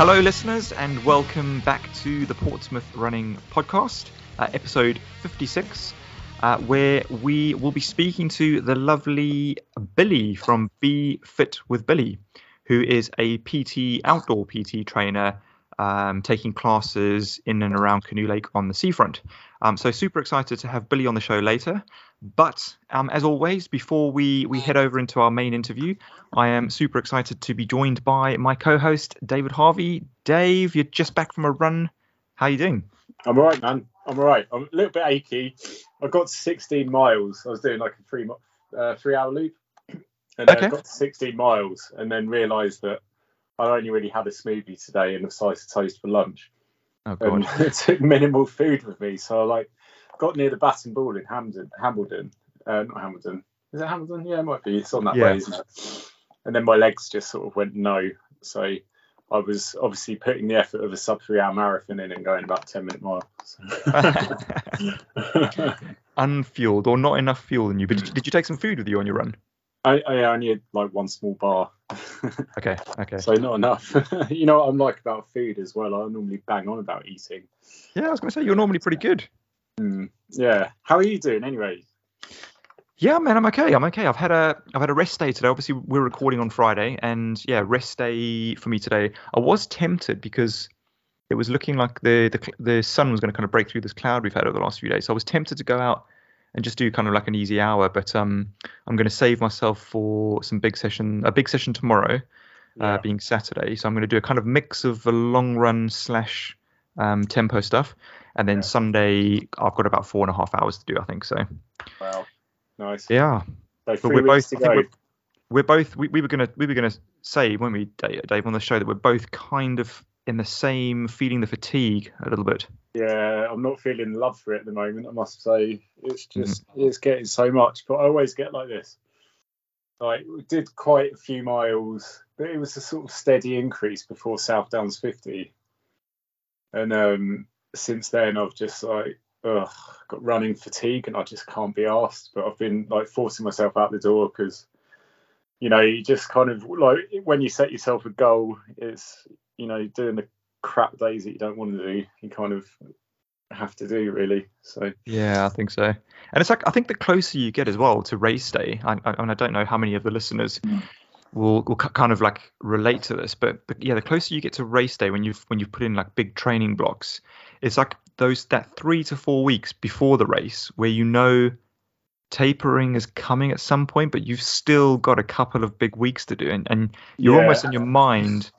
Hello, listeners, and welcome back to the Portsmouth Running Podcast, uh, episode 56, uh, where we will be speaking to the lovely Billy from Be Fit with Billy, who is a PT, outdoor PT trainer, um, taking classes in and around Canoe Lake on the seafront. Um, so, super excited to have Billy on the show later. But um, as always, before we, we head over into our main interview, I am super excited to be joined by my co-host David Harvey. Dave, you're just back from a run. How you doing? I'm all right, man. I'm all right. I'm a little bit achy. I got 16 miles. I was doing like a three uh, three hour loop, and okay. I got 16 miles, and then realised that I only really had a smoothie today and a slice of toast for lunch. Oh god! And took minimal food with me, so I like got near the Bat and Ball in Hampden, Hambledon, uh, not Hambledon. Is it Hambledon? Yeah, it might be. It's on that yeah. way, isn't it? And then my legs just sort of went no. So I was obviously putting the effort of a sub three hour marathon in and going about 10 minute mile. So. Unfueled or not enough fuel in you. But did you, did you take some food with you on your run? I, I only had like one small bar. okay, okay. So not enough. you know what I'm like about food as well. I normally bang on about eating. Yeah, I was going to say you're normally pretty good. Mm, yeah. How are you doing anyway? Yeah, man, I'm okay. I'm okay. I've had a I've had a rest day today. Obviously, we're recording on Friday, and yeah, rest day for me today. I was tempted because it was looking like the the, the sun was going to kind of break through this cloud we've had over the last few days. So I was tempted to go out and just do kind of like an easy hour, but um, I'm going to save myself for some big session, a big session tomorrow, uh, yeah. uh, being Saturday. So I'm going to do a kind of mix of a long run slash um, tempo stuff, and then yeah. Sunday I've got about four and a half hours to do. I think so. Wow, nice. Yeah, so but we're both. We're, we're, both. We, we were gonna. We were gonna say when we Dave on the show that we're both kind of in the same feeling the fatigue a little bit. Yeah, I'm not feeling love for it at the moment. I must say it's just mm-hmm. it's getting so much, but I always get like this. Like we did quite a few miles, but it was a sort of steady increase before South Downs 50, and um, since then I've just like ugh, got running fatigue and I just can't be asked. But I've been like forcing myself out the door because you know you just kind of like when you set yourself a goal, it's you know doing the crap days that you don't want to do, you kind of have to do really. So yeah, I think so. And it's like I think the closer you get as well to race day, I, I, I don't know how many of the listeners. Mm will will kind of like relate to this but, but yeah the closer you get to race day when you've when you've put in like big training blocks it's like those that three to four weeks before the race where you know tapering is coming at some point but you've still got a couple of big weeks to do and, and you're yeah. almost in your mind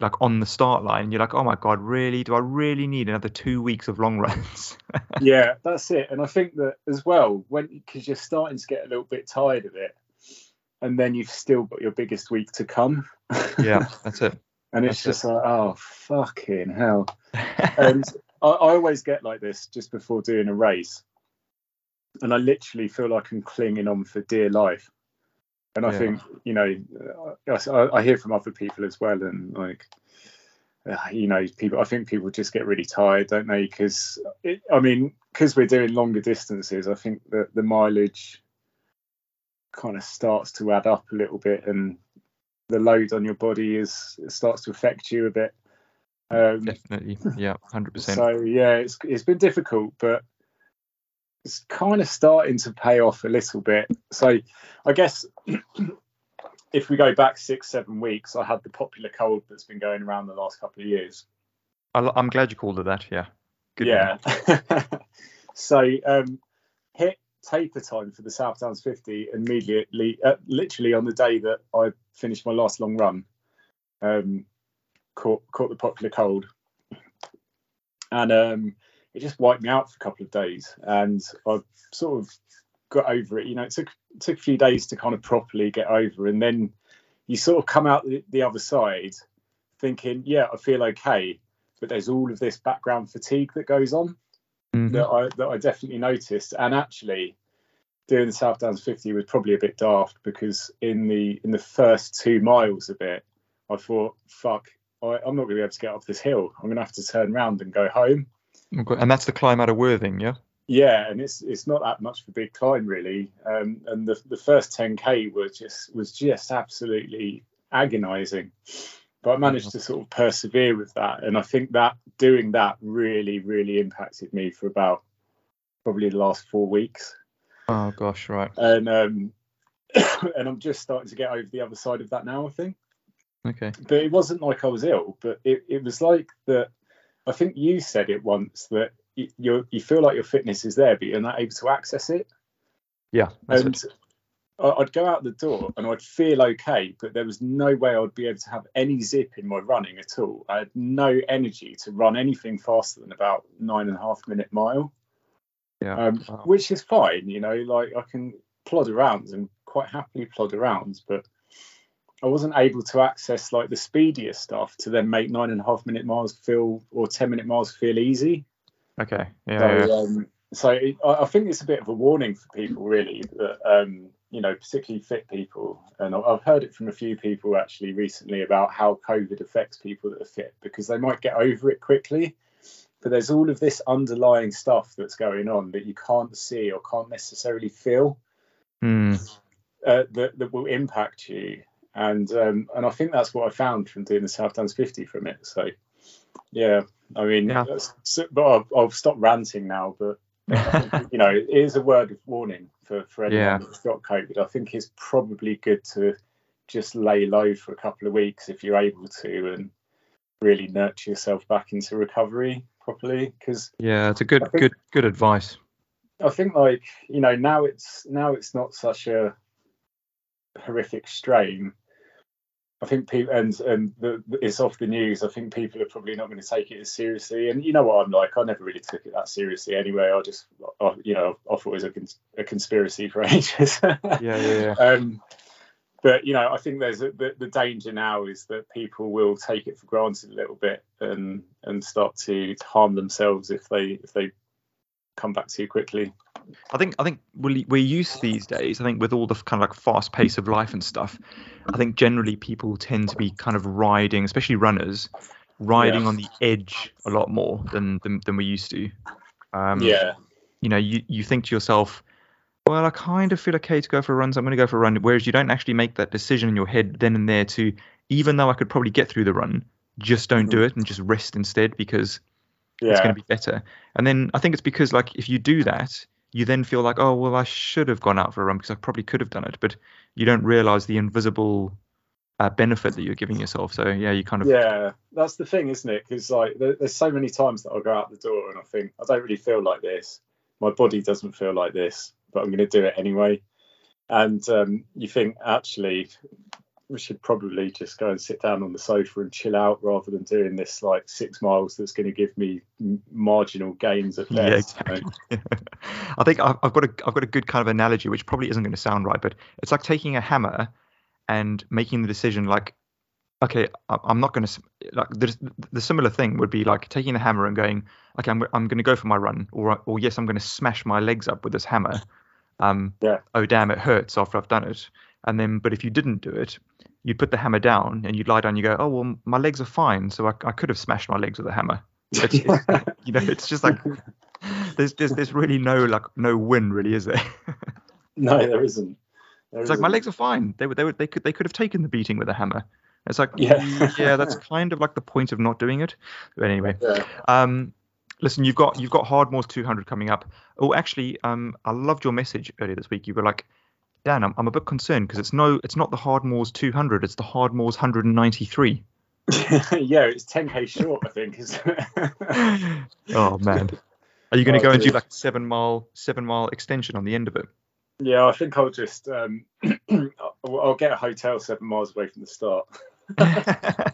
like on the start line you're like oh my god really do i really need another two weeks of long runs yeah that's it and i think that as well when because you're starting to get a little bit tired of it and then you've still got your biggest week to come. yeah, that's it. and it's that's just it. like, oh fucking hell. and I, I, always get like this just before doing a race, and I literally feel like I'm clinging on for dear life. And I yeah. think, you know, I, I, hear from other people as well, and like, uh, you know, people. I think people just get really tired, don't they? Because I mean, because we're doing longer distances, I think that the mileage kind of starts to add up a little bit and the load on your body is starts to affect you a bit. Um, definitely. Yeah 100% so yeah it's it's been difficult but it's kind of starting to pay off a little bit. So i guess if we go back six seven weeks i had the popular cold that's been going around the last couple of years. I'm glad you called it that yeah. Good yeah. so um hit taper time for the South Downs 50 immediately, uh, literally on the day that I finished my last long run. Um, caught caught the popular cold, and um, it just wiped me out for a couple of days. And I sort of got over it. You know, it took took a few days to kind of properly get over, and then you sort of come out the, the other side thinking, yeah, I feel okay, but there's all of this background fatigue that goes on mm-hmm. that I that I definitely noticed. And actually, doing the South Downs 50 was probably a bit daft because in the in the first two miles of it, I thought, fuck, I, am not going to be able to get up this hill. I'm going to have to turn around and go home. And that's the climb out of Worthing, yeah. Yeah, and it's it's not that much of a big climb really. Um, and the the first 10k was just was just absolutely agonising. But I managed to sort of persevere with that, and I think that doing that really, really impacted me for about probably the last four weeks. Oh gosh, right. And um, and I'm just starting to get over the other side of that now. I think. Okay. But it wasn't like I was ill, but it, it was like that. I think you said it once that you you feel like your fitness is there, but you're not able to access it. Yeah. That's and it. I'd go out the door and I'd feel okay, but there was no way I'd be able to have any zip in my running at all. I had no energy to run anything faster than about nine and a half minute mile, Yeah. um, Wow. which is fine. You know, like I can plod around and quite happily plod around, but I wasn't able to access like the speedier stuff to then make nine and a half minute miles feel or 10 minute miles feel easy. Okay. Yeah. So, yeah. um, so it, I I think it's a bit of a warning for people, really, that um, you know, particularly fit people. And I've heard it from a few people actually recently about how COVID affects people that are fit because they might get over it quickly, but there's all of this underlying stuff that's going on that you can't see or can't necessarily feel Hmm. uh, that that will impact you. And um, and I think that's what I found from doing the South Downs 50 from it. So yeah, I mean, Yeah. but I'll, I'll stop ranting now. But think, you know, it is a word of warning for for anyone Yeah. that's got COVID. I think it's probably good to just lay low for a couple of weeks if you're able to, and really nurture yourself back into recovery properly. Because Yeah. It's a good, think- good, good advice. I think like you know now it's now it's not such a horrific strain. I think people and and the, it's off the news. I think people are probably not going to take it as seriously. And you know what I'm like. I never really took it that seriously anyway. I just I, you know I thought it was a, cons- a conspiracy for ages. Yeah. Yeah. Yeah. um, but you know I think there's a, the, the danger now is that people will take it for granted a little bit and and start to harm themselves if they if they come back to you quickly. I think I think we're, we're used these days. I think with all the kind of like fast pace of life and stuff, I think generally people tend to be kind of riding, especially runners, riding Yeah. on the edge a lot more than than, than we used to. Um, yeah. You know, you you think to yourself, well, I kind of feel okay to go for a run, so I'm going to go for a run. Whereas you don't actually make that decision in your head then and there to, even though I could probably get through the run, just don't do it and just rest instead because Yeah. it's going to be better. And then I think it's because like if you do that, you then feel like, oh well, I should have gone out for a run because I probably could have done it, but you don't realize the invisible uh, benefit that you're giving yourself. So yeah, you kind of Yeah, that's the thing, isn't it? Because like, there, there's so many times that I'll go out the door and I think I don't really feel like this. My body doesn't feel like this, but I'm going to do it anyway. And um, you think actually we should probably just go and sit down on the sofa and chill out rather than doing this like six miles that's going to give me marginal gains at Yeah, best. know? exactly. I think I've, I've got a I've got a good kind of analogy, which probably isn't going to sound right, but it's like taking a hammer and making the decision like, okay, I'm not going to like the, the similar thing would be like taking the hammer and going, okay, I'm I'm going to go for my run, or or yes, I'm going to smash my legs up with this hammer. Um, Yeah. Oh damn, it hurts after I've done it. And then, but if you didn't do it, you'd put the hammer down and you'd lie down. and You go, oh well, my legs are fine, so I, I could have smashed my legs with a hammer. It's, it's, you know, it's just like there's there's there's really no like no win really, is there? no, there isn't. There It's like my legs are fine. They were they were they could they could have taken the beating with a hammer. It's like Yeah. yeah, that's kind of like the point of not doing it. But anyway, Yeah. um, listen, you've got you've got Hardmoors 200 coming up. Oh, actually, um, I loved your message earlier this week. You were like, Dan, I'm, I'm a bit concerned because it's no, it's not the Hardmoors 200, it's the Hardmoors 193. yeah, it's 10k short, I think. Oh man, are you going to Oh, go and do like a seven mile seven mile extension on the end of it? Yeah, I think I'll just um, I'll, get a hotel seven miles away from the start.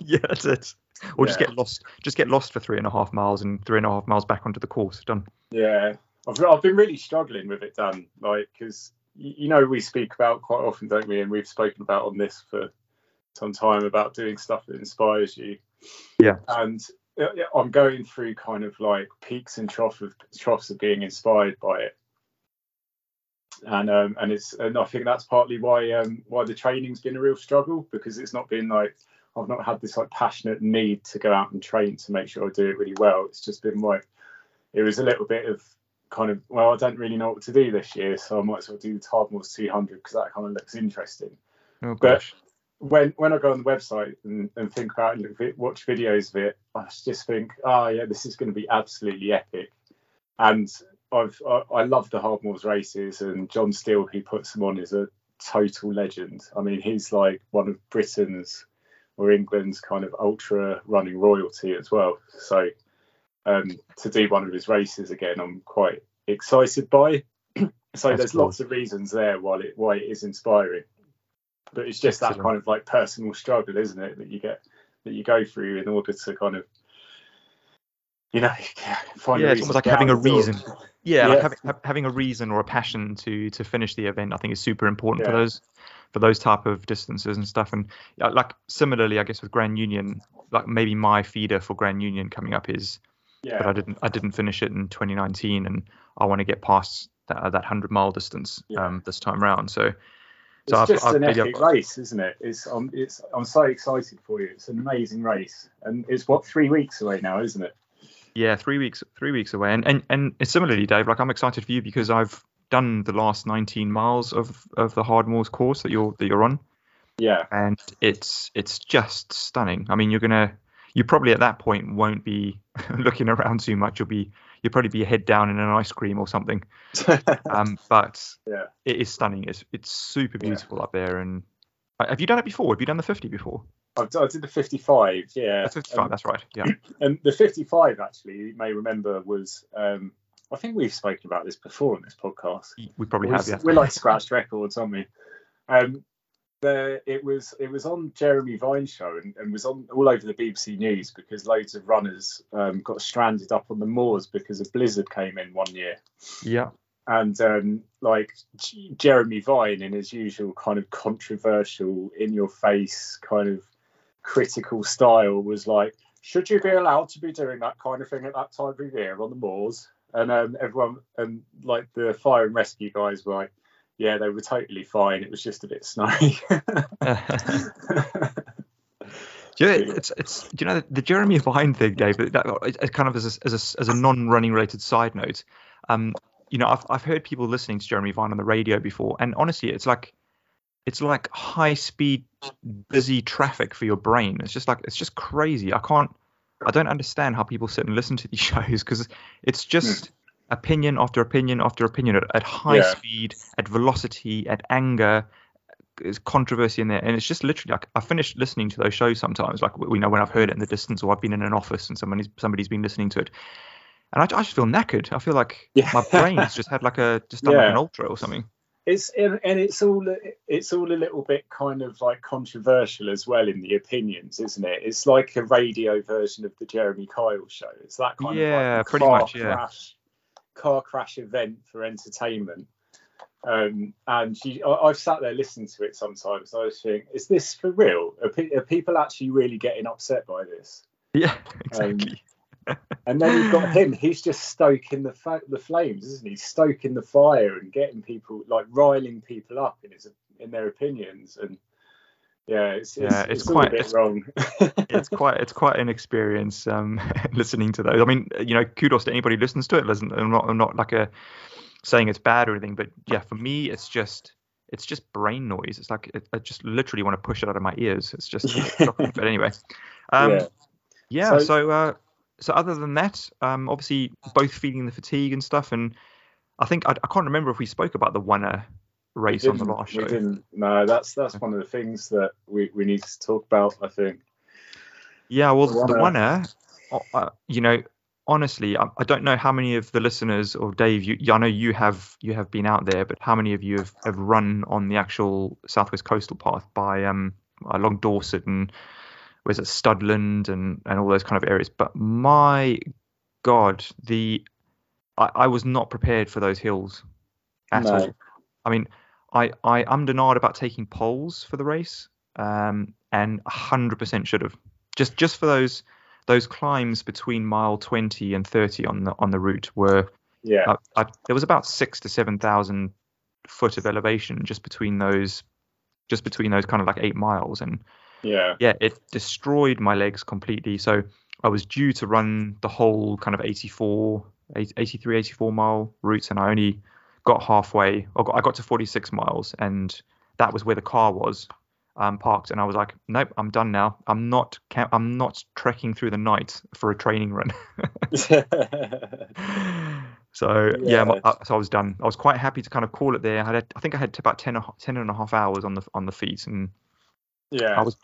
yeah, that's it. Or just get lost. Just get lost for three and a half miles and three and a half miles back onto the course. Done. Yeah, I've I've been really struggling with it, Dan. Like, because you know we speak about quite often, don't we? And we've spoken about on this for some time about doing stuff that inspires you. Yeah. And uh, I'm going through kind of like peaks and troughs of troughs of being inspired by it. And um, and it's and I think that's partly why um why the training's been a real struggle because it's not been like I've not had this like passionate need to go out and train to make sure I do it really well. It's just been like it was a little bit of kind of well I don't really know what to do this year, so I might as well do the Hardmoors 200 because that kind of looks interesting. Oh But- when when I go on the website and, and think about it, watch videos of it, I just think, oh yeah, this is going to be absolutely epic. And I've I, I love the Hardmoors races, and John Steele, who puts them on, is a total legend. I mean, he's like one of Britain's or England's kind of ultra running royalty as well. So um, to do one of his races again, I'm quite excited by. so That's there's cool. lots of reasons there why it why it is inspiring. But it's just that kind of like personal struggle, isn't it, that you get that you go through in order to kind of you know find Yeah, it's almost like having a reason. Yeah, like having ha- having a reason or a passion to to finish the event, I think is super important for those for those type of distances and stuff. And like similarly, I guess with Grand Union, like maybe my feeder for Grand Union coming up is, Yeah. but I didn't I didn't finish it in 2019, and I want to get past that that hundred mile distance Yeah. um, this time round. So. It's So I've- just I've- an I've epic race, isn't it? It's um, it's I'm so excited for you. It's an amazing race, and it's what three weeks away now, isn't it? Yeah, three weeks three weeks away, and and and it's similarly, Dave. Like I'm excited for you because I've done the last 19 miles of of the Hardmoors course that you're that you're on, Yeah, and it's it's just stunning. I mean, you're gonna you probably at that point won't be looking around too much. You'll be you'll probably be head down in an ice cream or something. Um, but Yeah. it is stunning. It's it's super Yeah. beautiful up there. And have you done it before? Have you done the 50 before? I've, I did the 55. Yeah, That's 55. Um, that's right. Yeah. and the 55 actually, you may remember, was um, I think we've spoken about this before on this podcast. We probably We're- have. Yeah. We're like scratched records, aren't we? Um, the, it was it was on Jeremy Vine's show and, and was on all over the BBC News because loads of runners um, got stranded up on the moors because a blizzard came in one year. Yeah. and um, like J- Jeremy Vine, in his usual kind of controversial, in your face, kind of critical style, was like, "Should you be allowed to be doing that kind of thing at that time of year on the moors?" And um, everyone, and like the fire and rescue guys were like, "Yeah, they were totally fine. It was just a bit snowy." Do you know, it's it's do you know the Jeremy Vine thing, Dave? That, kind of as a, as a, as a non-running related side note. Um, you know, I've I've heard people listening to Jeremy Vine on the radio before, and honestly, it's like it's like high speed, busy traffic for your brain. It's just like it's just crazy. I can't, I don't understand how people sit and listen to these shows because it's just opinion after opinion after opinion at, at high Yeah. speed, at velocity, at anger. There's controversy in there, and it's just literally like I finished listening to those shows sometimes, like we know when I've heard it in the distance, or I've been in an office and somebody's somebody's been listening to it, and I, I just feel knackered. I feel like Yeah. my brain's just had like a just done like an ultra or something. it's and and it's all it's all a little bit kind of like controversial as well in the opinions isn't it it's like a radio version of the jeremy kyle show it's that kind Yeah, of like pretty much, yeah. crash car crash event for entertainment um and she, I, i've sat there listening to it sometimes i was thinking is this for real are, pe- are people actually really getting upset by this Yeah, Um, exactly. and then you've got him. He's just stoking the fa- the flames, isn't he? Stoking the fire and getting people like riling people up in his in their opinions. And yeah, it's it's, Yeah, it's it's quite- a bit it's- wrong. it's quite it's quite an experience um, listening to those. I mean, you know, kudos to anybody who listens to it. Listen, I'm not I'm not like a saying it's bad or anything, but yeah, for me, it's just it's just brain noise. It's like it, I just literally want to push it out of my ears. It's just. But anyway, um, Yeah. yeah. So- So uh, so other than that, um, obviously both feeling the fatigue and stuff, and I think I, I can't remember if we spoke about the Wanner race on the last we didn't. No, that's that's one of the things that we, we need to talk about. I think. Yeah, well, The. Wanner, uh, uh, you know, honestly, I, I don't know how many of the listeners or Dave, you, I know you have you have been out there, but how many of you have, have run on the actual Southwest Coastal Path by um along Dorset and was it Studland and and all those kind of areas? But my God, the I, I was not prepared for those hills at No. all. I mean, I I am denied about taking poles for the race, um, and 100% should have. Just just for those those climbs between mile 20 and 30 on the on the route were Yeah. uh, I, there was about six to seven thousand foot of elevation just between those just between those kind of like eight miles and yeah. yeah it destroyed my legs completely so i was due to run the whole kind of 84 83 84 mile routes and i only got halfway I got, I got to 46 miles and that was where the car was um, parked, and I was like, nope, I'm done now. I'm not I'm not trekking through the night for a training run. so yeah, my- Yeah. uh, so I was done. I was quite happy to kind of call it there. I had I think I had about 10, 10 and a half hours on the on the feet, and yeah. I was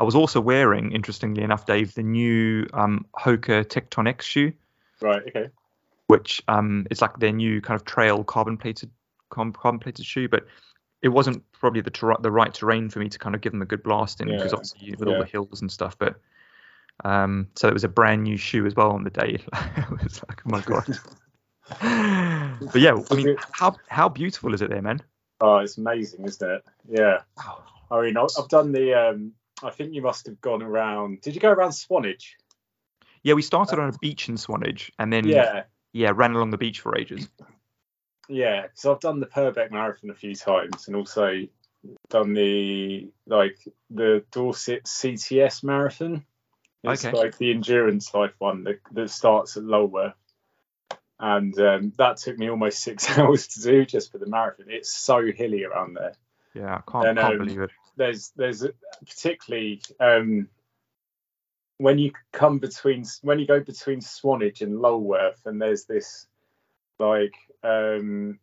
I was also wearing, interestingly enough, Dave, the new um, Hoka Tecton X shoe, right. Okay. Which um, it's like their new kind of trail carbon plated carbon plated shoe, but it wasn't probably the ter- the right terrain for me to kind of give them a good blast in because Yeah, obviously with all the hills and stuff. But um, so it was a brand new shoe as well on the day. it was like, oh my god. but yeah, I mean, how how beautiful is it there, man? Oh, it's amazing, isn't it? Yeah. I mean, I've done the. Um, I think you must have gone around. Did you go around Swanage? Yeah, we started on a beach in Swanage and then Yeah. Yeah ran along the beach for ages. Yeah. So I've done the Purbeck Marathon a few times, and also done the like the Dorset CTS Marathon. It's Okay. like the endurance life one that, that starts at Lulworth. And um, that took me almost six hours to do just for the marathon. It's so hilly around there. Yeah, I can't, And, can't um, believe it. there's there's a, particularly um, when you come between when you go between Swanage and Lulworth, and there's this like um,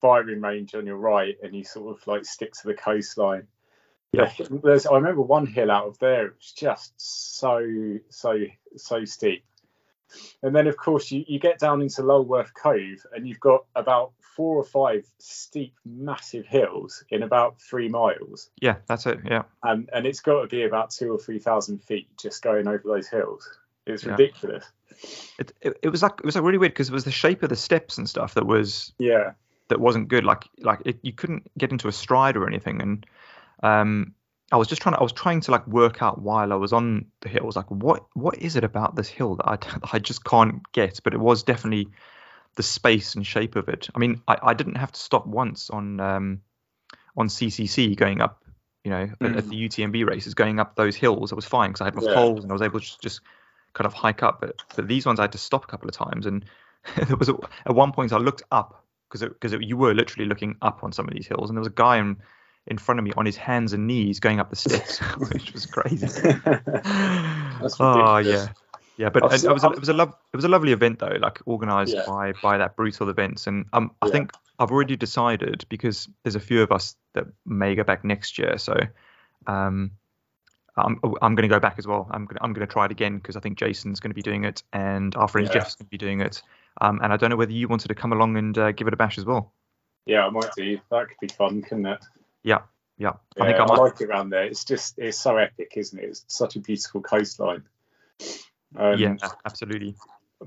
firing range on your right, and you sort of like stick to the coastline. Yeah. There's I remember one hill out of there. It was just so so so steep. And then, of course, you, you get down into Lulworth Cove, and you've got about four or five steep, massive hills in about three miles Yeah, that's it. Yeah. and and it's got to be about two or three thousand feet just going over those hills. It's Yeah. ridiculous. It, it, it was like it was like really weird because it was the shape of the steps and stuff that was Yeah, that wasn't good. Like like it, you couldn't get into a stride or anything. And um, I was just trying to I was trying to like work out while I was on the hill. I was like, what what is it about this hill that I I just can't get? But it was definitely the space and shape of it. I mean, I, I didn't have to stop once on um on CCC going up. You know, at, at Mm. the UTMB races, going up those hills, I was fine because I had my Yeah. poles and I was able to just, just kind of hike up. But, but these ones I had to stop a couple of times, and there was a, at one point I looked up because because you were literally looking up on some of these hills, and there was a guy in in front of me on his hands and knees going up the steps, which was crazy. That's oh yeah, yeah. But I've it, was a, it was a lov- it was a lovely event though, like organised Yeah. by by that brutal events, and um, I Yeah. think I've already decided because there's a few of us that may go back next year, so um. I'm, I'm going to go back as well. I'm going to, I'm going to try it again because I think Jason's going to be doing it and our friend Yeah. Jeff's going to be doing it. Um, and I don't know whether you wanted to come along and uh, give it a bash as well. yeah, I might do. That could be fun, couldn't it? Yeah, yeah. I Yeah, think I I, like it around there. It's just it's so epic, isn't it? It's such a beautiful coastline. Um, yeah, absolutely.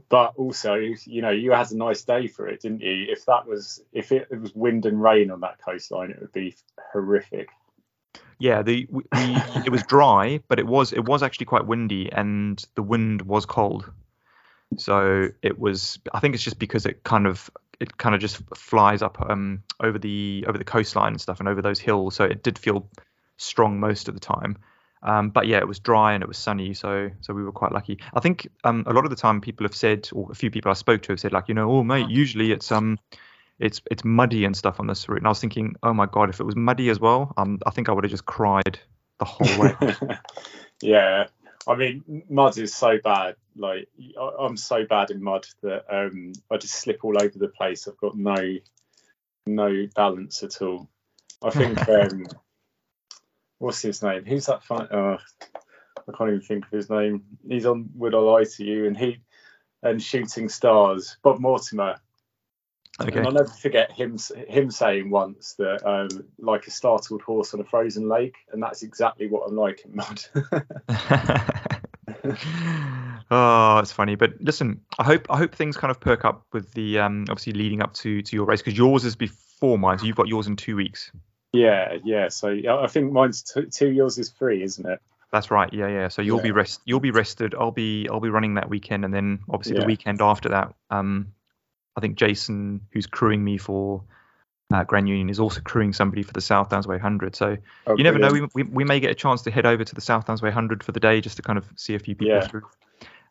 But also, you know, you had a nice day for it, didn't you? If that was if it, it was wind and rain on that coastline, it would be horrific. Yeah, the we, it was dry, but it was it was actually quite windy, and the wind was cold. So it was. I think it's just because it kind of it kind of just flies up um over the over the coastline and stuff, and over those hills. So it did feel strong most of the time. Um, but yeah, it was dry and it was sunny, so so we were quite lucky. I think um, a lot of the time people have said, or a few people I spoke to have said, like you know, oh mate, usually it's um it's it's muddy and stuff on this route. And I was thinking, oh my god, if it was muddy as well, um, I think I would have just cried the whole way. yeah, I mean, mud is so bad. Like, I- I'm so bad in mud that um, I just slip all over the place. I've got no no balance at all. I think um, what's his name? Who's that? Uh, I can't even think of his name. He's on Would I Lie to You? And he and Shooting Stars, Bob Mortimer. okay. And I'll never forget him him saying once that um, like a startled horse on a frozen lake, and that's exactly what I'm like in mud. oh, it's funny, but listen, I hope I hope things kind of perk up with the um obviously leading up to to your race because yours is before mine, so you've got yours in two weeks. Yeah, yeah. So I think mine's two, two yours is three, isn't it? That's right, yeah, yeah. So you'll be Yeah. rest, you'll be rested. I'll be, I'll be running that weekend, and then obviously the weekend after that, um, I think Jason, who's crewing me for uh, Grand Union, is also crewing somebody for the South Downs Way 100. So Oh, you never know, we, we we may get a chance to head over to the South Downs Way 100 for the day just to kind of see a few people Yeah. through.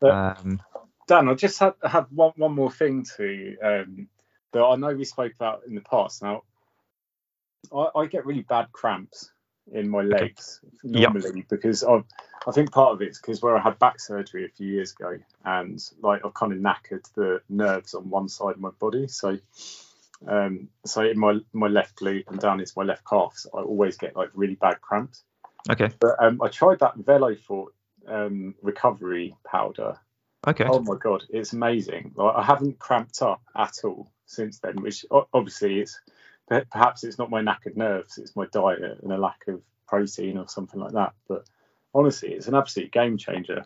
But- Um, Dan, I just had had one, one more thing to um, that I know we spoke about in the past. Now, I, I get really bad cramps in my legs normally because I've, I think part of it's because where I had back surgery a few years ago and like I've kind of knackered the nerves on one side of my body. So um, so in my my left glute and down into my left calves, I always get like really bad cramps. Okay. But um, I tried that Veloforte um, recovery powder. Okay. Oh my god, it's amazing! Like, I haven't cramped up at all since then, which obviously it's perhaps it's not my knackered nerves, it's my diet and a lack of protein or something like that. But honestly, it's an absolute game changer.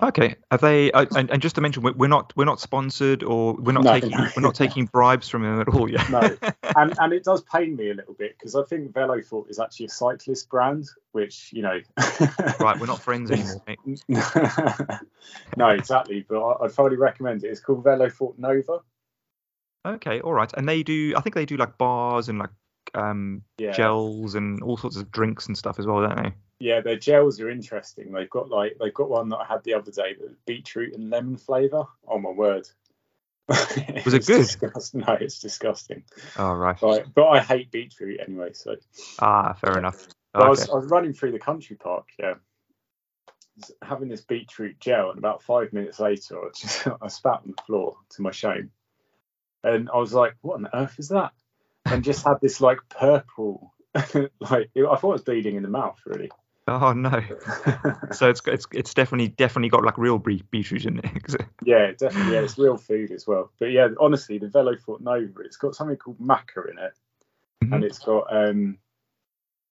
Okay, are they? Uh, and, and, just to mention, we're not we're not sponsored or we're not no, taking no. we're not taking bribes from them at all. Yeah. No, and and it does pain me a little bit because I think Veloforte is actually a cyclist brand, which you know. right, we're not friends anymore. no, exactly. But I, would thoroughly recommend it. It's called Veloforte Nova. Okay, all right, and they do. I think they do like bars and like um, yeah. gels and all sorts of drinks and stuff as well, don't they? Yeah, their gels are interesting. They've got like they've got one that I had the other day that beetroot and lemon flavour. Oh my word. it was it good? Disgusting. No, it's disgusting. Oh right. But, but I hate beetroot anyway, so. Ah, fair enough. Okay. I, was, I was running through the country park, yeah, having this beetroot gel, and about five minutes later, I just I spat on the floor to my shame, and I was like, "What on earth is that?" And just had this like purple, like I thought it was bleeding in the mouth, really. Oh no! so it's it's it's definitely definitely got like real beetroot in it. yeah, definitely. Yeah, it's real food as well. But yeah, honestly, the Veloforte Nova, it's got something called maca in it, mm-hmm. and it's got um,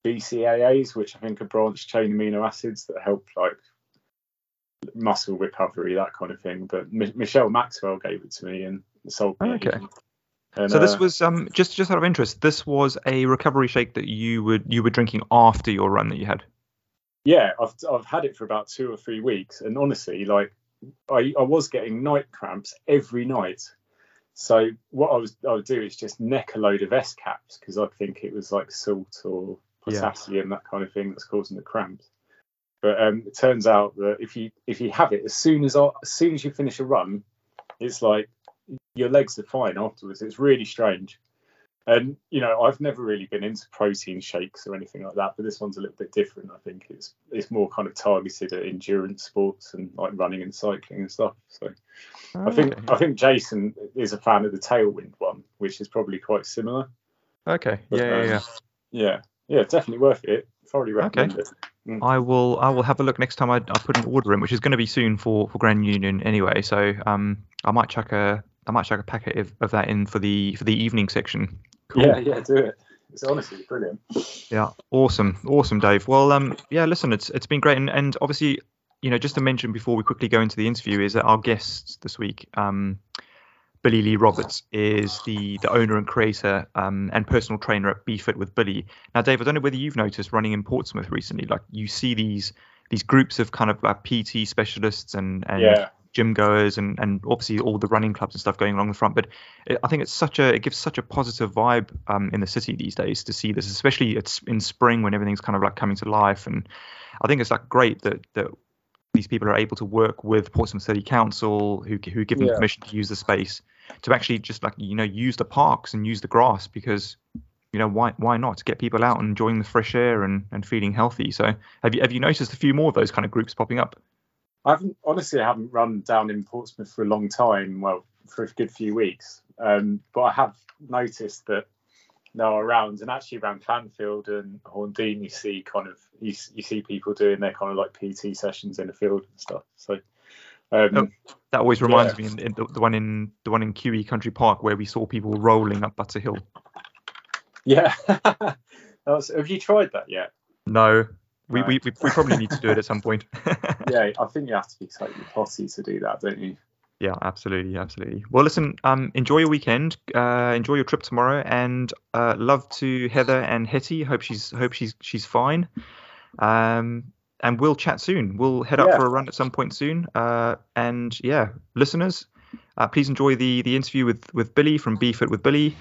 BCAAs, which I think are branched chain amino acids that help like muscle recovery, that kind of thing. But M- Michelle Maxwell gave it to me and sold me. Okay. And, so this uh, was um just just out of interest. This was a recovery shake that you would you were drinking after your run that you had yeah, I've I've had it for about two or three weeks, and honestly, like I, I was getting night cramps every night. So what I was I would do is just neck a load of S caps because I think it was like salt or potassium, yeah. that kind of thing that's causing the cramps. But um, it turns out that if you if you have it as soon as as soon as you finish a run, it's like your legs are fine afterwards. It's really strange. And you know, I've never really been into protein shakes or anything like that, but this one's a little bit different. I think it's it's more kind of targeted at endurance sports and like running and cycling and stuff. So oh, I think. I think Jason is a fan of the Tailwind one, which is probably quite similar. Okay. But, yeah, um, yeah, yeah, yeah, definitely worth it. Thoroughly recommend okay. it. Mm. I will I will have a look next time I, I put an order in, which is going to be soon for for Grand Union anyway. So um I might chuck a I might chuck a packet of, of that in for the for the evening section Cool. Yeah, yeah, do it. It's honestly brilliant. Yeah, awesome, awesome, Dave. Well, um, yeah, listen, it's it's been great, and, and obviously, you know, just to mention before we quickly go into the interview is that our guest this week, um, Billy Lee Roberts, is the the owner and creator um, and personal trainer at Be Fit with Billy. Now, Dave, I don't know whether you've noticed running in Portsmouth recently, like you see these these groups of kind of uh, PT specialists and and yeah gym goers and and obviously all the running clubs and stuff going along the front. But it, I think it's such a it gives such a positive vibe um, in the city these days to see this, especially it's in spring when everything's kind of like coming to life. And I think it's like great that that these people are able to work with Portsmouth City Council, who who give them yeah. permission to use the space to actually just like you know use the parks and use the grass because you know why why not to get people out and enjoying the fresh air and, and feeling healthy so have you have you noticed a few more of those kind of groups popping up I haven't honestly. I haven't run down in Portsmouth for a long time. Well, for a good few weeks. Um, but I have noticed that now around and actually around Clanfield and Horndean, you see kind of you, you see people doing their kind of like PT sessions in the field and stuff. So um, oh, that always reminds yeah. me in, in the, the, one in the one in QE Country Park where we saw people rolling up Butser Hill. Yeah, was, have you tried that yet? No, we, right. we, we, we probably need to do it at some point. yeah, I think you have to be slightly potty to do that, don't you? Yeah, absolutely, absolutely. Well, listen, um, enjoy your weekend, uh, enjoy your trip tomorrow, and uh, love to Heather and Hetty. Hope she's hope she's she's fine. Um, and we'll chat soon. We'll head up yeah. for a run at some point soon. Uh, and yeah, listeners, uh, please enjoy the the interview with with Billy from Be Fit with Billy.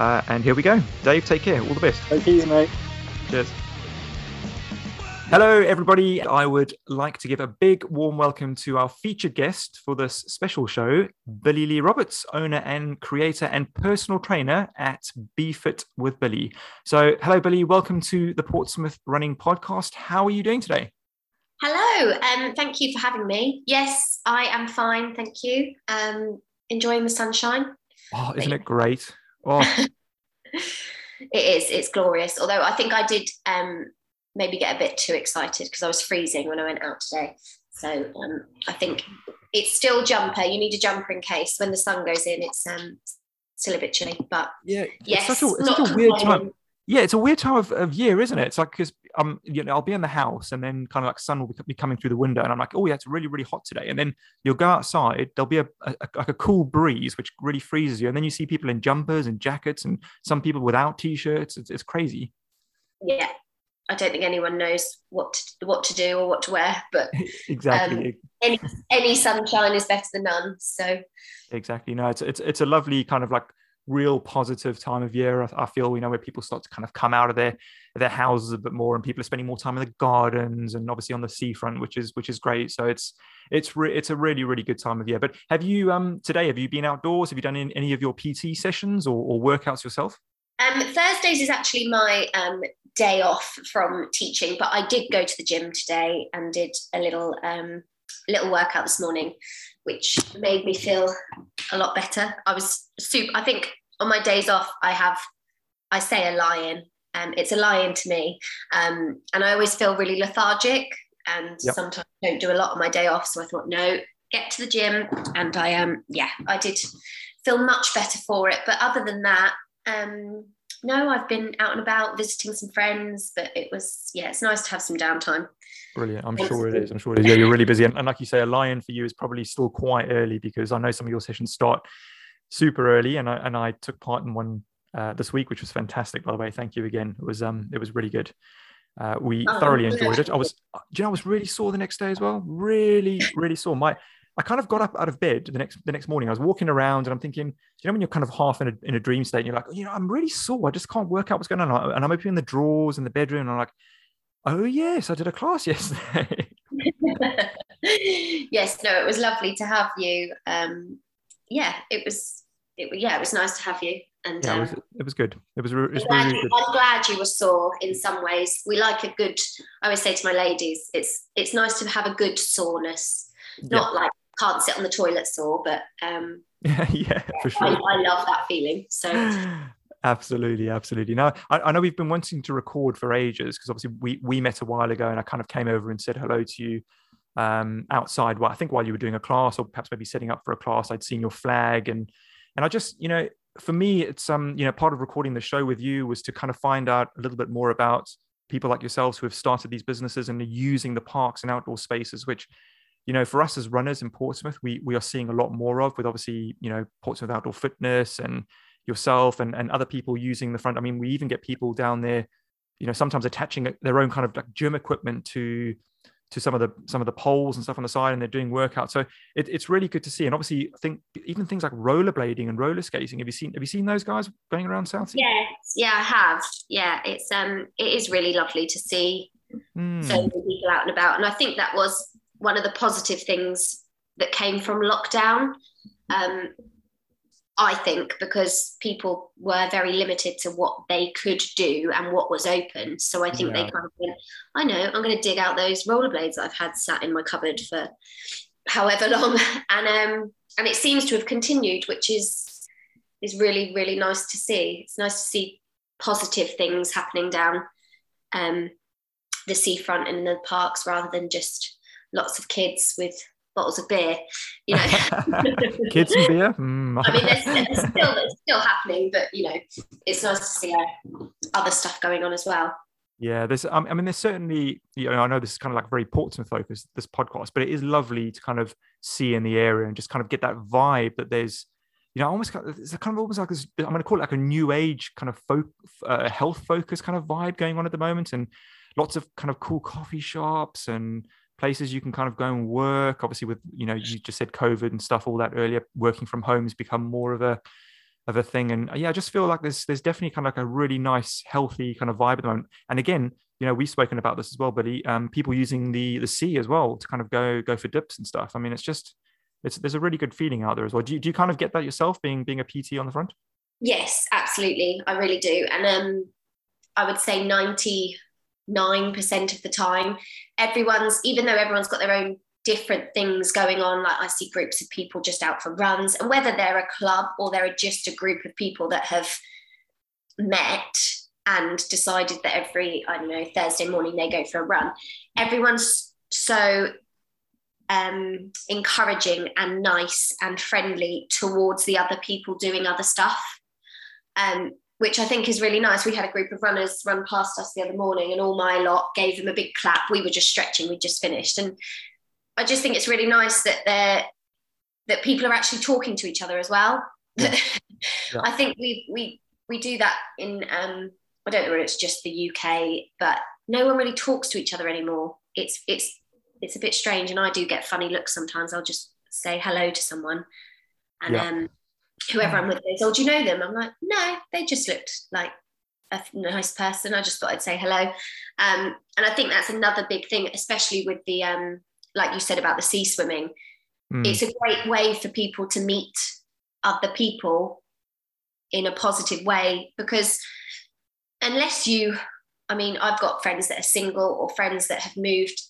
Uh, and here we go. Dave, take care. All the best. Thank you, mate. Cheers. Hello, everybody. I would like to give a big warm welcome to our featured guest for this special show, Billy Lee Roberts, owner and creator and personal trainer at Be Fit with Billy. So, hello, Billy. Welcome to the Portsmouth Running Podcast. How are you doing today? Hello, um, thank you for having me. Yes, I am fine, thank you. Um, enjoying the sunshine. Oh, isn't it great? Oh. it is. It's glorious. Although I think I did um, maybe get a bit too excited because I was freezing when I went out today. So um, I think it's still jumper. You need a jumper in case when the sun goes in, it's um, still a bit chilly. But yeah, yes, it's such a, it's such a weird time. Yeah, it's a weird time of, of year, isn't it? It's like because um, you know, I'll be in the house and then kind of like sun will be coming through the window, and I'm like, oh yeah, it's really really hot today. And then you'll go outside, there'll be a, a like a cool breeze which really freezes you, and then you see people in jumpers and jackets, and some people without t-shirts. It's, it's crazy. Yeah, I don't think anyone knows what to, what to do or what to wear, but exactly um, any any sunshine is better than none. So exactly, no, it's it's it's a lovely kind of like real positive time of year. I, I feel you know where people start to kind of come out of their their houses a bit more, and people are spending more time in the gardens and obviously on the seafront, which is which is great. So it's it's re- it's a really really good time of year. But have you um today have you been outdoors? Have you done any of your PT sessions or, or workouts yourself? Um, Thursdays is actually my um, day off from teaching, but I did go to the gym today and did a little um, little workout this morning, which made me feel a lot better. I was super. I think on my days off, I have I say a lion. Um, it's a lion to me, um, and I always feel really lethargic, and yep. sometimes I don't do a lot on my day off. So I thought, no, get to the gym, and I um yeah, I did feel much better for it. But other than that, um, no, I've been out and about visiting some friends, but it was, yeah, it's nice to have some downtime. Brilliant. I'm sure it is. I'm sure it is. Yeah, you're really busy. And, and, like you say, a lion for you is probably still quite early because I know some of your sessions start super early. And I, and I took part in one uh, this week, which was fantastic, by the way. Thank you again. It was, um, it was really good. Uh, we oh, thoroughly enjoyed it. I was, do you know, I was really sore the next day as well. Really, really sore. My, I kind of got up out of bed the next the next morning. I was walking around and I'm thinking, you know, when you're kind of half in a, in a dream state, and you're like, you know, I'm really sore. I just can't work out what's going on. And I'm opening the drawers in the bedroom, and I'm like, oh yes, I did a class yesterday. yes, no, it was lovely to have you. Um, yeah, it was. It, yeah, it was nice to have you. And yeah, it, was, um, it was good. It was, it was I'm, really glad, I'm glad you were sore in some ways. We like a good. I always say to my ladies, it's it's nice to have a good soreness, not yeah. like can't sit on the toilet sore, but um, yeah, yeah, for sure. I, I, love that feeling. So absolutely, absolutely. Now I, I, know we've been wanting to record for ages because obviously we we met a while ago, and I kind of came over and said hello to you um, outside. Well, I think while you were doing a class, or perhaps maybe setting up for a class, I'd seen your flag, and and I just you know for me it's um you know part of recording the show with you was to kind of find out a little bit more about people like yourselves who have started these businesses and are using the parks and outdoor spaces which you know, for us as runners in Portsmouth, we we are seeing a lot more of with obviously, you know, Portsmouth Outdoor Fitness and yourself and, and other people using the front. I mean, we even get people down there, you know, sometimes attaching their own kind of like gym equipment to to some of the some of the poles and stuff on the side and they're doing workouts. So it, it's really good to see. And obviously I think even things like rollerblading and roller skating. Have you seen have you seen those guys going around South? Yes, yeah, I have. Yeah, it's um it is really lovely to see mm. so many people out and about. And I think that was one of the positive things that came from lockdown. Um, I think because people were very limited to what they could do and what was open. So I think yeah. they kind of went, I know, I'm going to dig out those rollerblades I've had sat in my cupboard for however long, and um, and it seems to have continued, which is is really really nice to see. It's nice to see positive things happening down um, the seafront and in the parks rather than just lots of kids with bottles of beer, you know. kids and beer. Mm. I mean, there's, there's still it's still happening, but you know, it's nice to see uh, other stuff going on as well. Yeah, there's. I mean, there's certainly. You know, I know this is kind of like very Portsmouth focused this podcast, but it is lovely to kind of see in the area and just kind of get that vibe that there's. You know, almost it's kind of almost like this. I'm going to call it like a new age kind of folk, uh, health focus kind of vibe going on at the moment, and lots of kind of cool coffee shops and places you can kind of go and work obviously with you know you just said covid and stuff all that earlier working from home has become more of a of a thing. And yeah, I just feel like there's there's definitely kind of like a really nice, healthy kind of vibe at the moment. And again, you know, we've spoken about this as well, but um, people using the the sea as well to kind of go go for dips and stuff. I mean, it's just it's there's a really good feeling out there as well. Do you, do you kind of get that yourself being being a PT on the front? Yes, absolutely. I really do. And um, I would say 99% of the time, everyone's, even though everyone's got their own different things going on, like I see groups of people just out for runs, and whether they're a club or they're just a group of people that have met and decided that every, I don't know, Thursday morning they go for a run, everyone's so um, encouraging and nice and friendly towards the other people doing other stuff. Um, which I think is really nice. We had a group of runners run past us the other morning, and all my lot gave them a big clap. We were just stretching, we just finished, and I just think it's really nice that they're that people are actually talking to each other as well. Yeah. yeah. I think we we we do that in um, I don't know whether it's just the UK, but no one really talks to each other anymore. It's it's it's a bit strange, and I do get funny looks sometimes. I'll just say hello to someone, and yeah. um, whoever I'm with goes, "Oh, do you know them?" I'm like, "No, they just looked like a nice person. I just thought I'd say hello." Um, and I think that's another big thing, especially with the um, like you said about the sea swimming. Mm. It's a great way for people to meet other people in a positive way because unless you, I mean, I've got friends that are single or friends that have moved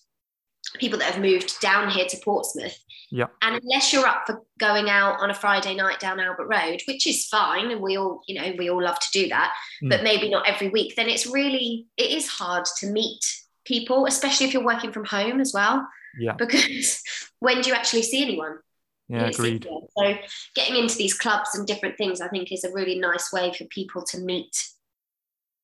people that have moved down here to Portsmouth. Yeah. And unless you're up for going out on a Friday night down Albert Road, which is fine, and we all, you know, we all love to do that, mm. but maybe not every week, then it's really it is hard to meet people, especially if you're working from home as well. Yeah. Because when do you actually see anyone? Yeah, agreed. So getting into these clubs and different things, I think, is a really nice way for people to meet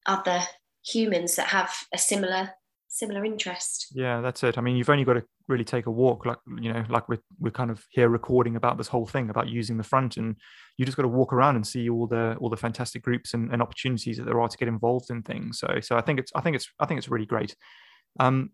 other humans that have a similar similar interest. Yeah, that's it. I mean, you've only got to really take a walk, like you know, like we're we're kind of here recording about this whole thing about using the front, and you just got to walk around and see all the all the fantastic groups and, and opportunities that there are to get involved in things. So, so I think it's I think it's I think it's really great. Um,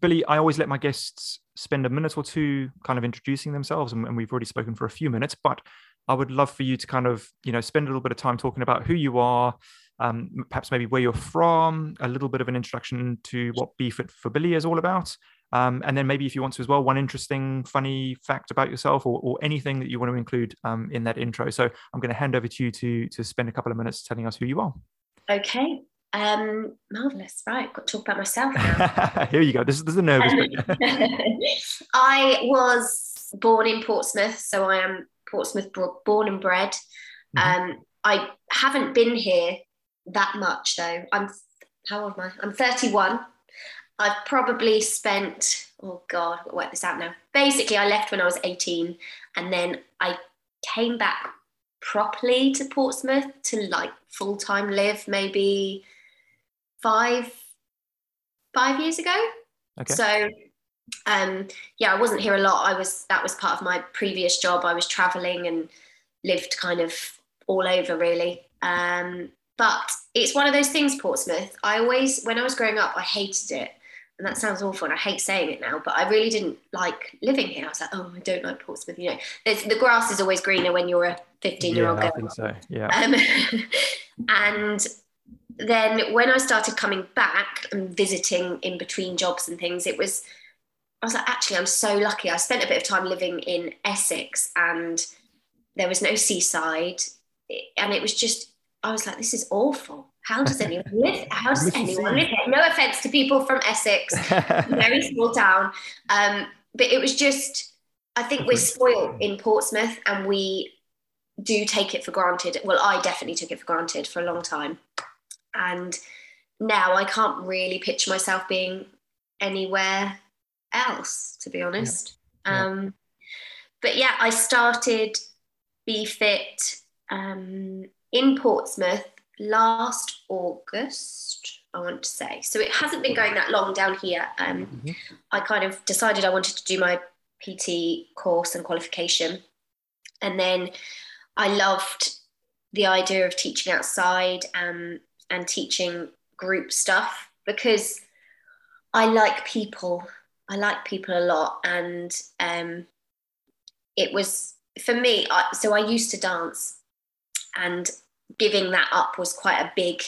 Billy, I always let my guests spend a minute or two kind of introducing themselves, and, and we've already spoken for a few minutes, but I would love for you to kind of you know spend a little bit of time talking about who you are um, perhaps maybe where you're from, a little bit of an introduction to what Be Fit for Billy is all about. Um, and then maybe if you want to as well, one interesting, funny fact about yourself or, or anything that you want to include um, in that intro. So I'm going to hand over to you to, to spend a couple of minutes telling us who you are. Okay. Um, marvelous. Right. Got to talk about myself now. Here you go. This, this is the nervous bit. I was born in Portsmouth. So I am Portsmouth born and bred. Mm-hmm. Um, I haven't been here that much though. I'm how old am I? I'm 31. I've probably spent oh god, I'll work this out now. Basically, I left when I was 18, and then I came back properly to Portsmouth to like full time live maybe five five years ago. Okay. So um yeah, I wasn't here a lot. I was that was part of my previous job. I was traveling and lived kind of all over really. Um but it's one of those things, Portsmouth. I always, when I was growing up, I hated it. And that sounds awful, and I hate saying it now, but I really didn't like living here. I was like, oh, I don't like Portsmouth. You know, the grass is always greener when you're a 15 year old girl. I think so, yeah. Um, and then when I started coming back and visiting in between jobs and things, it was, I was like, actually, I'm so lucky. I spent a bit of time living in Essex and there was no seaside. And it was just I was like, this is awful. How does anyone live? How does anyone live here? No offense to people from Essex, very small town. Um, but it was just, I think we're spoiled in Portsmouth and we do take it for granted. Well, I definitely took it for granted for a long time. And now I can't really picture myself being anywhere else, to be honest. Yeah. Um, but yeah, I started Be Fit um, in Portsmouth last August, I want to say. So it hasn't been going that long down here. Um, mm-hmm. I kind of decided I wanted to do my PT course and qualification. And then I loved the idea of teaching outside and, and teaching group stuff because I like people. I like people a lot. And um, it was for me, I, so I used to dance and giving that up was quite a big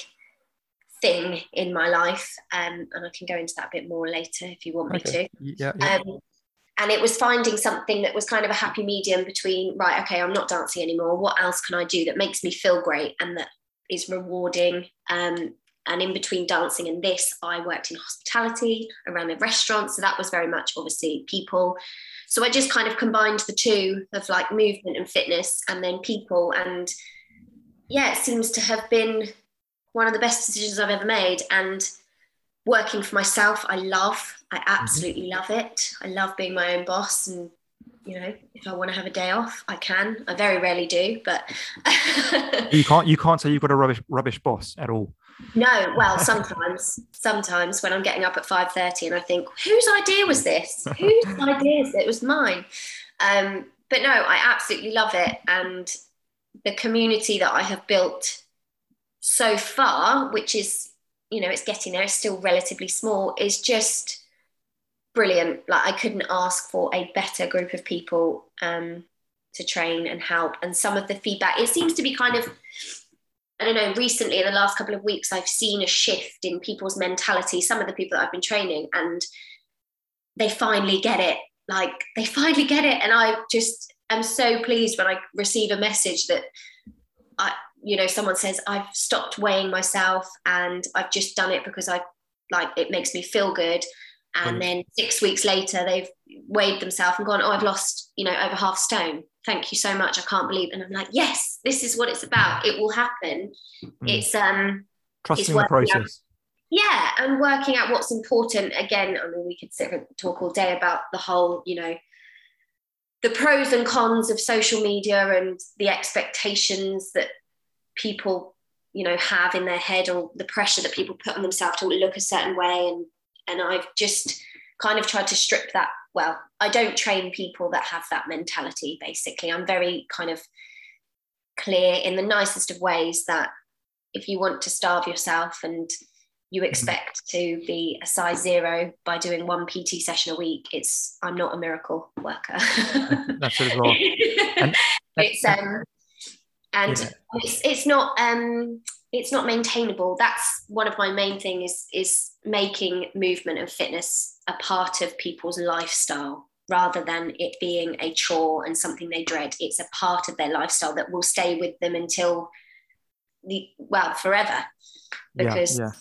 thing in my life. Um, and I can go into that a bit more later if you want me to. Yeah, yeah. Um, and it was finding something that was kind of a happy medium between, right, okay, I'm not dancing anymore. What else can I do that makes me feel great and that is rewarding? Um, and in between dancing and this, I worked in hospitality, I ran a restaurant. So that was very much obviously people. So I just kind of combined the two of like movement and fitness and then people. And yeah, it seems to have been one of the best decisions I've ever made. And working for myself, I love. I absolutely love it. I love being my own boss and you know, if I want to have a day off, I can. I very rarely do, but you can't you can't say you've got a rubbish rubbish boss at all. no. Well, sometimes, sometimes when I'm getting up at five thirty and I think, whose idea was this? Whose idea is it? It was mine. Um, but no, I absolutely love it, and the community that I have built so far, which is, you know, it's getting there. It's still relatively small. Is just brilliant. Like I couldn't ask for a better group of people um, to train and help. And some of the feedback, it seems to be kind of, I don't know, recently in the last couple of weeks, I've seen a shift in people's mentality. Some of the people that I've been training, and they finally get it. Like they finally get it. And I just am so pleased when I receive a message that I, you know, someone says, I've stopped weighing myself and I've just done it because I like it makes me feel good and then six weeks later they've weighed themselves and gone oh i've lost you know over half stone thank you so much i can't believe and i'm like yes this is what it's about it will happen Mm. it's um Trusting the working out. process. yeah and working out what's important again i mean we could sit and talk all day about the whole you know the pros and cons of social media and the expectations that people you know have in their head or the pressure that people put on themselves to look a certain way. And and I've just kind of tried to strip that well I don't train people that have that mentality basically. I'm very kind of clear in the nicest of ways that if you want to starve yourself and you expect to be a size zero by doing one PT session a week it's I'm not a miracle worker That's it as well. And- it's um and Yeah. it's it's not um it's not maintainable that's one of my main thing is is making movement and fitness a part of people's lifestyle rather than it being a chore and something they dread it's a part of their lifestyle that will stay with them until the well forever Yeah, because yeah.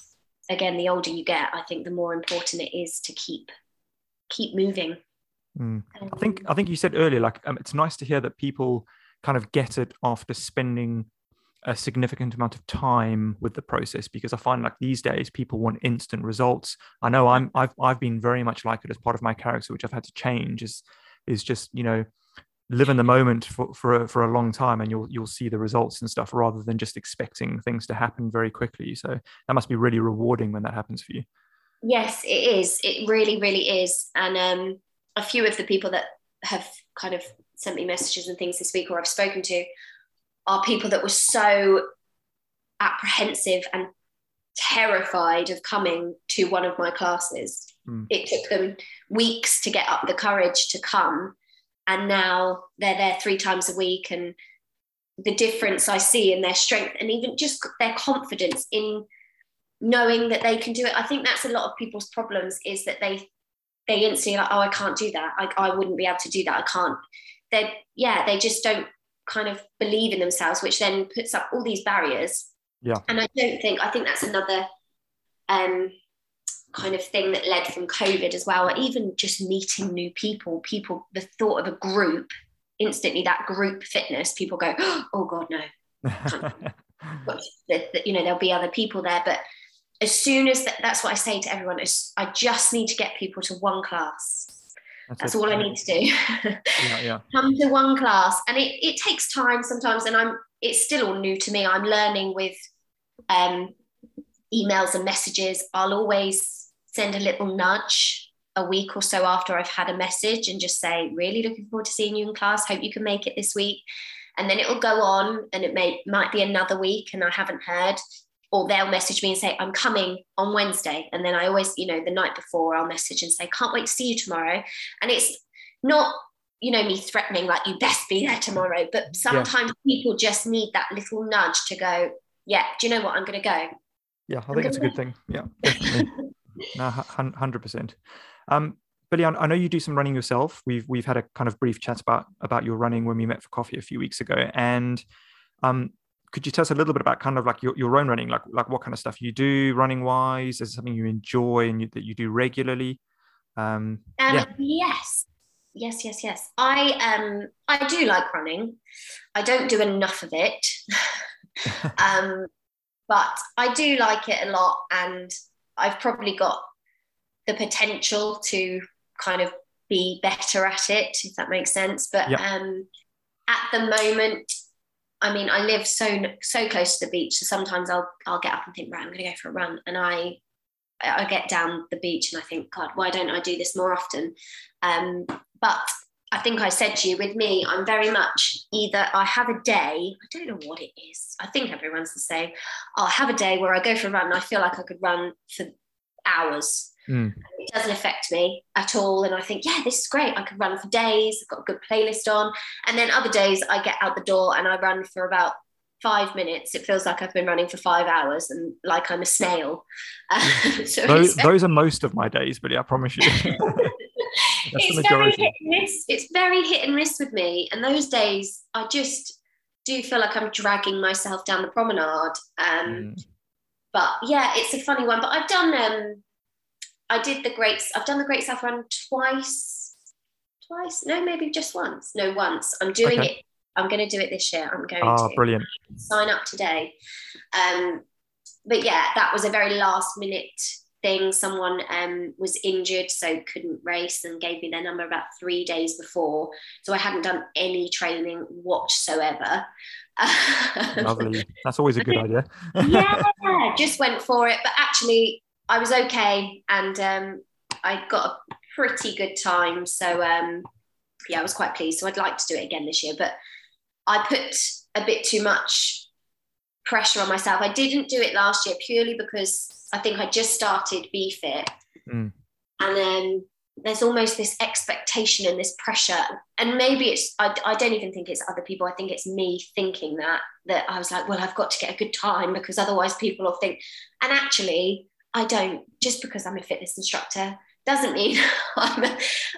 Again the older you get i think the more important it is to keep keep moving Mm. I think I think you said earlier, like um, it's nice to hear that people kind of get it after spending a significant amount of time with the process because I find like these days people want instant results. I know I'm I've I've been very much like it as part of my character, which I've had to change is is just you know live in the moment for for a, for a long time and you'll you'll see the results and stuff rather than just expecting things to happen very quickly. So that must be really rewarding when that happens for you. Yes, it is. It really, really is. And um, a few of the people that have kind of sent me messages and things this week, or I've spoken to, are people that were so apprehensive and terrified of coming to one of my classes. Mm. It took them weeks to get up the courage to come. And now they're there three times a week. And the difference I see in their strength and even just their confidence in knowing that they can do it. I think that's a lot of people's problems is that they they instantly like, oh, I can't do that. I, I wouldn't be able to do that. I can't. They yeah, they just don't kind of believe in themselves, which then puts up all these barriers. Yeah. And I don't think I think that's another um kind of thing that led from COVID as well, or even just meeting new people, people the thought of a group, instantly that group fitness, people go, oh God, no, but that, that, you know there'll be other people there but as soon as that, that's what i say to everyone is i just need to get people to one class. That's it. all i need to do. Yeah, yeah. come to one class and it, it takes time sometimes and i'm it's still all new to me. I'm learning with um, emails and messages. I'll always send a little nudge a week or so after i've had a message and just say really looking forward to seeing you in class. Hope you can make it this week. And then it'll go on and it may might be another week and i haven't heard. Or they'll message me and say i'm coming on wednesday. And then i always you know the night before i'll message and say can't wait to see you tomorrow. And it's not you know me threatening like you best be there tomorrow. But sometimes yeah. people just need that little nudge to go yeah do you know what? I'm going to go. Yeah i think it's a good thing. Yeah no 100% um Billy, I know you do some running yourself. We've we've had a kind of brief chat about about your running when we met for coffee a few weeks ago. And um, could you tell us a little bit about kind of like your, your own running, like like what kind of stuff you do running wise? Is it something you enjoy and you, that you do regularly? Um, um, yeah. Yes, yes, yes, yes. I um I do like running. I don't do enough of it, um, but I do like it a lot, and I've probably got the potential to kind of be better at it, if that makes sense. But yep. um, at the moment, I mean, I live so so close to the beach, so sometimes I'll I'll get up and think, right, I'm going to go for a run, and I I get down the beach and I think, God, why don't I do this more often? Um, but I think I said to you, with me, I'm very much either I have a day, I don't know what it is. I think everyone's the same. I'll have a day where I go for a run and I feel like I could run for hours. Mm. It doesn't affect me at all. And I think, yeah, this is great. I could run for days. I've got a good playlist on. And then other days I get out the door and I run for about five minutes, it feels like I've been running for five hours and like I'm a snail. so those, those, are most of my days, but yeah, I promise you. it's very hit and miss. It's very hit and miss with me. And those days, I just do feel like I'm dragging myself down the promenade. Um, mm. But yeah, it's a funny one. But I've done, um, I did the Great, I've done the Great South Run twice. Twice? No, maybe just once. No, once. I'm doing okay. it I'm going to do it this year. I'm going oh, to. brilliant. Sign up today. Um, but yeah, that was a very last minute thing. Someone um, was injured, so couldn't race and gave me their number about three days before. So I hadn't done any training whatsoever. Lovely. That's always a good idea. yeah, just went for it. But actually, I was okay and um, I got a pretty good time. So um, yeah, I was quite pleased. So I'd like to do it again this year. But I put a bit too much pressure on myself. I didn't do it last year purely because I think I just started BFit. Mm. And then there's almost this expectation and this pressure. And maybe it's, I, I don't even think it's other people. I think it's me thinking that, that I was like, well, I've got to get a good time because otherwise people will think, and actually, I don't, just because I'm a fitness instructor doesn't mean I'm a,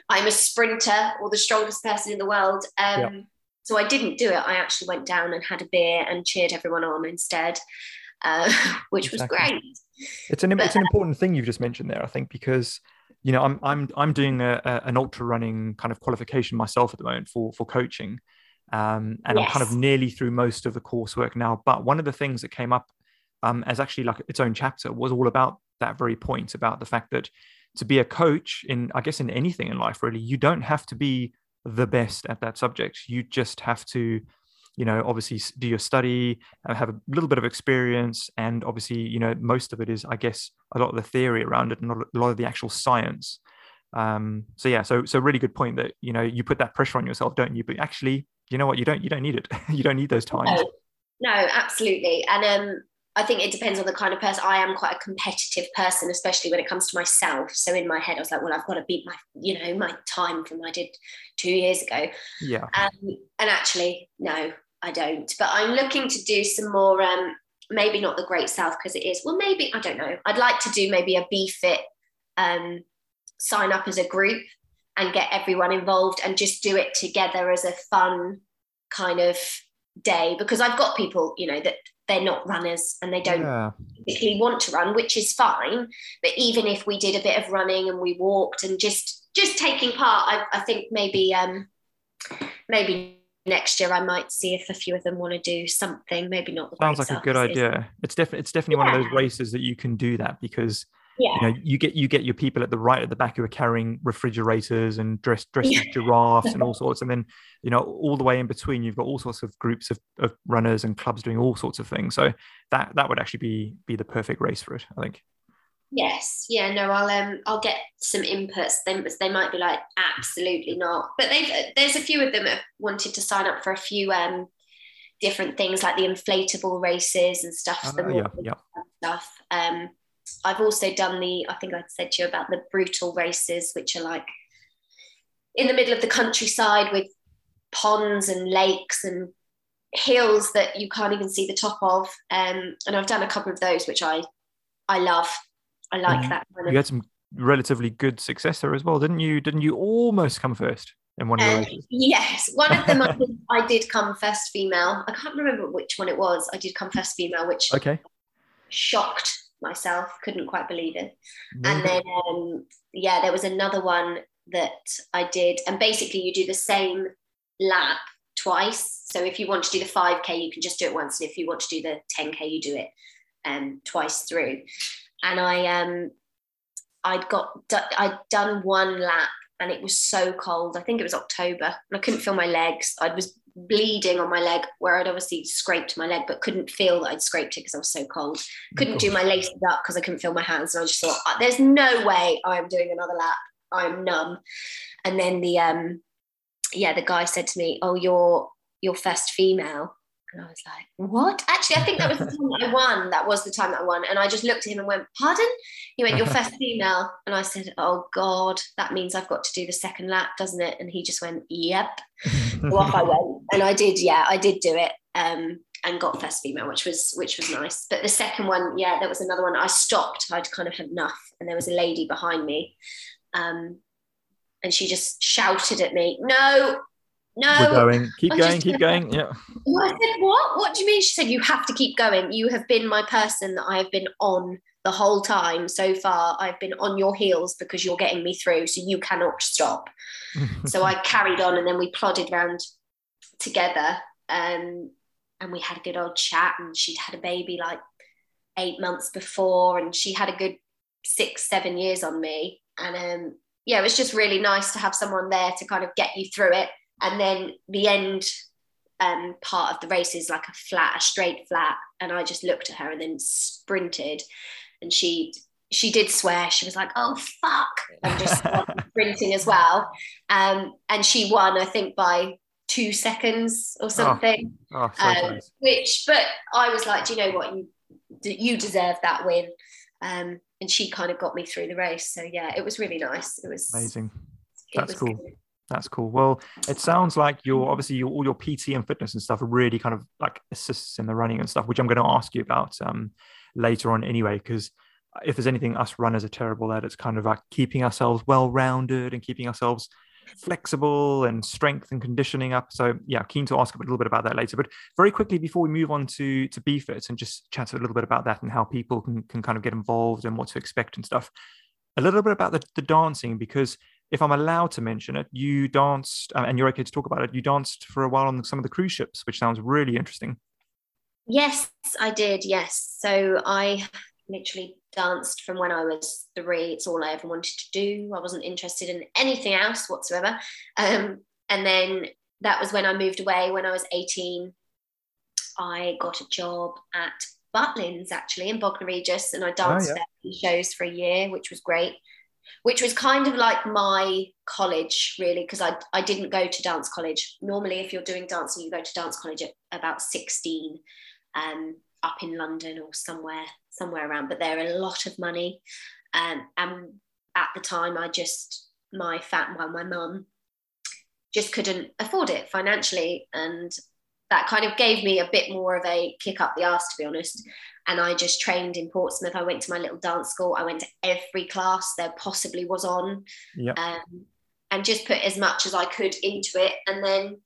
I'm a sprinter or the strongest person in the world. Um, yeah so I didn't do it. I actually went down and had a beer and cheered everyone on instead, uh, which exactly. was great. It's an but, it's an important thing you've just mentioned there, I think, because you know I'm I'm I'm doing a, a, an ultra running kind of qualification myself at the moment for for coaching, um, and yes. I'm kind of nearly through most of the coursework now. But one of the things that came up um, as actually like its own chapter was all about that very point about the fact that to be a coach in I guess in anything in life really you don't have to be the best at that subject. You just have to, you know, obviously do your study, have a little bit of experience, and obviously, you know, most of it is, I guess, a lot of the theory around it, and a lot of the actual science. Um, so yeah, so so really good point that you know you put that pressure on yourself, don't you? But actually, you know what? You don't you don't need it. you don't need those times. No, no absolutely. And um, I think it depends on the kind of person. I am quite a competitive person, especially when it comes to myself. So in my head, I was like, well, I've got to beat my, you know, my time from I did two years ago. Yeah. Um, and actually, no, I don't. But I'm looking to do some more. Um, maybe not the Great South because it is. Well, maybe I don't know. I'd like to do maybe a BFit um, sign up as a group and get everyone involved and just do it together as a fun kind of day because I've got people, you know, that they're not runners and they don't yeah. particularly want to run, which is fine. But even if we did a bit of running and we walked and just just taking part, I, I think maybe um, maybe next year I might see if a few of them want to do something. Maybe not. Sounds like a good idea. It's definitely it's definitely yeah. one of those races that you can do that because yeah. you know you get you get your people at the right at the back who are carrying refrigerators and dressed dressed yeah. giraffes and all sorts and then you know all the way in between you've got all sorts of groups of, of runners and clubs doing all sorts of things so that that would actually be be the perfect race for it i think yes yeah no i'll um i'll get some inputs they, they might be like absolutely not but they've there's a few of them that have wanted to sign up for a few um different things like the inflatable races and stuff uh, the yeah, yeah. stuff um I've also done the, I think I said to you about the brutal races, which are like, in the middle of the countryside with ponds and lakes and hills that you can't even see the top of. Um, and I've done a couple of those, which I I love. I like mm. that. Kind of... You had some relatively good success there as well, didn't you? Didn't you almost come first in one of the um. Yes, one of them I, did, I did come first female. I can't remember which one it was. I did come first female, which okay shocked myself. Couldn't quite believe it. And then um, yeah, there was another one that I did, and basically you do the same lap twice. So if you want to do the 5K, you can just do it once. And if you want to do the 10K, you do it um, twice through. And I um I'd got I'd done one lap and it was so cold. I think it was October and I couldn't feel my legs. I was bleeding on my leg where I'd obviously scraped my leg, but couldn't feel that I'd scraped it because I was so cold. Couldn't do my laces up because I couldn't feel my hands. And I just thought, there's no way I'm doing another lap. I'm numb. And then the um yeah, the guy said to me, "Oh, you're you're first female." And I was like, "What?" Actually, I think that was the time that I won. That was the time that I won. And I just looked at him and went, "Pardon?" He went, "You're first female." And I said, "Oh God, that means I've got to do the second lap, doesn't it?" And he just went, "Yep." so off I went, and I did. Yeah, I did do it. Um, and got first female, which was which was nice. But the second one, yeah, there was another one. I stopped. I'd kind of had enough, and there was a lady behind me, um, and she just shouted at me, "No, no, we're going. Keep I going. Keep going. Yeah." I said, "What? What do you mean?" She said, "You have to keep going. You have been my person that I have been on the whole time so far. I've been on your heels because you're getting me through, so you cannot stop." so I carried on, and then we plodded round together, um, and we had a good old chat. And she'd had a baby like eight months before, and she had a good six, seven years on me, and um, yeah, it was just really nice to have someone there to kind of get you through it. And then the end um, part of the race is like a flat, a straight flat. And I just looked at her and then sprinted. And she she did swear. She was like, "Oh fuck!" and just sprinting as well. Um, and she won, I think, by two seconds or oh. something. Oh, oh, so um. Which, but I was like, do you know what? You you deserve that win. Um, and she kind of got me through the race. So yeah, it was really nice. It was amazing. That's was cool. Good. That's cool. Well, it sounds like your obviously your, all your PT and fitness and stuff really kind of like assists in the running and stuff, which I'm going to ask you about um, later on anyway. Because if there's anything us runners are terrible at, it's kind of like keeping ourselves well rounded and keeping ourselves flexible and strength and conditioning up. So yeah, keen to ask a little bit about that later. But very quickly before we move on to to BFit and just chat a little bit about that and how people can, can kind of get involved and what to expect and stuff. A little bit about the, the dancing because if I'm allowed to mention it, you danced uh, and you're okay to talk about it. You danced for a while on some of the cruise ships, which sounds really interesting. Yes, I did. Yes, so I literally danced from when I was three. It's all I ever wanted to do. I wasn't interested in anything else whatsoever. Um, and then that was when I moved away. When I was 18, I got a job at Butlins actually in Bognor Regis, and I danced oh, yeah. shows for a year, which was great. Which was kind of like my college, really, because I, I didn't go to dance college. Normally, if you're doing dancing, you go to dance college at about 16. Um, up in London or somewhere somewhere around, but they're a lot of money. Um, and at the time, I just my fat well, my mum just couldn't afford it financially, and that kind of gave me a bit more of a kick up the ass, to be honest. And I just trained in Portsmouth. I went to my little dance school. I went to every class there possibly was on, yep. um, and just put as much as I could into it. And then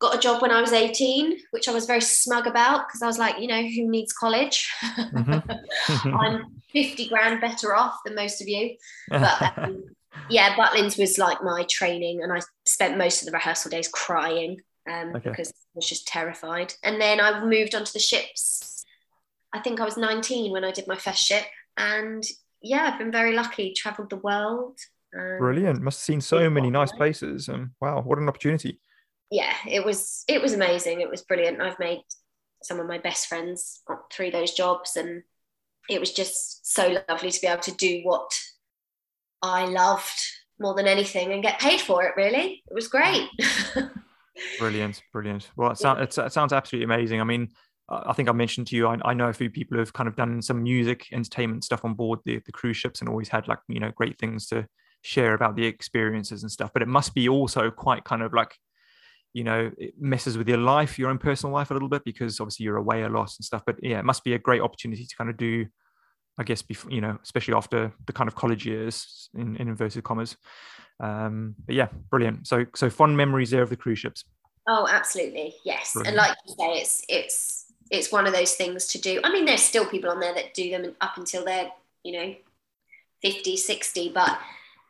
got a job when I was 18, which I was very smug about because I was like, you know, who needs college? Mm-hmm. I'm 50 grand better off than most of you. But um, yeah, Butlins was like my training, and I spent most of the rehearsal days crying um, okay. because I was just terrified. And then I moved onto the ships. I think I was 19 when I did my first ship. And yeah, I've been very lucky, traveled the world. Brilliant. Must have seen so many nice places. And wow, what an opportunity yeah, it was it was amazing. It was brilliant. I've made some of my best friends through those jobs, and it was just so lovely to be able to do what I loved more than anything and get paid for it. Really, it was great. brilliant, brilliant. Well, it, sounds, it sounds absolutely amazing. I mean, I think I mentioned to you, I, I, know a few people who have kind of done some music entertainment stuff on board the, the cruise ships and always had like, you know, great things to share about the experiences and stuff but it must be also quite kind of like you know it messes with your life your own personal life a little bit because obviously you're away a lot and stuff but yeah it must be a great opportunity to kind of do i guess before you know especially after the kind of college years in, in inverted commas. Um but yeah brilliant. So so fond memories there of the cruise ships. Oh absolutely. Yes. Brilliant. and like you say it's it's it's one of those things to do i mean there's still people on there that do them up until they're you know 50 60 but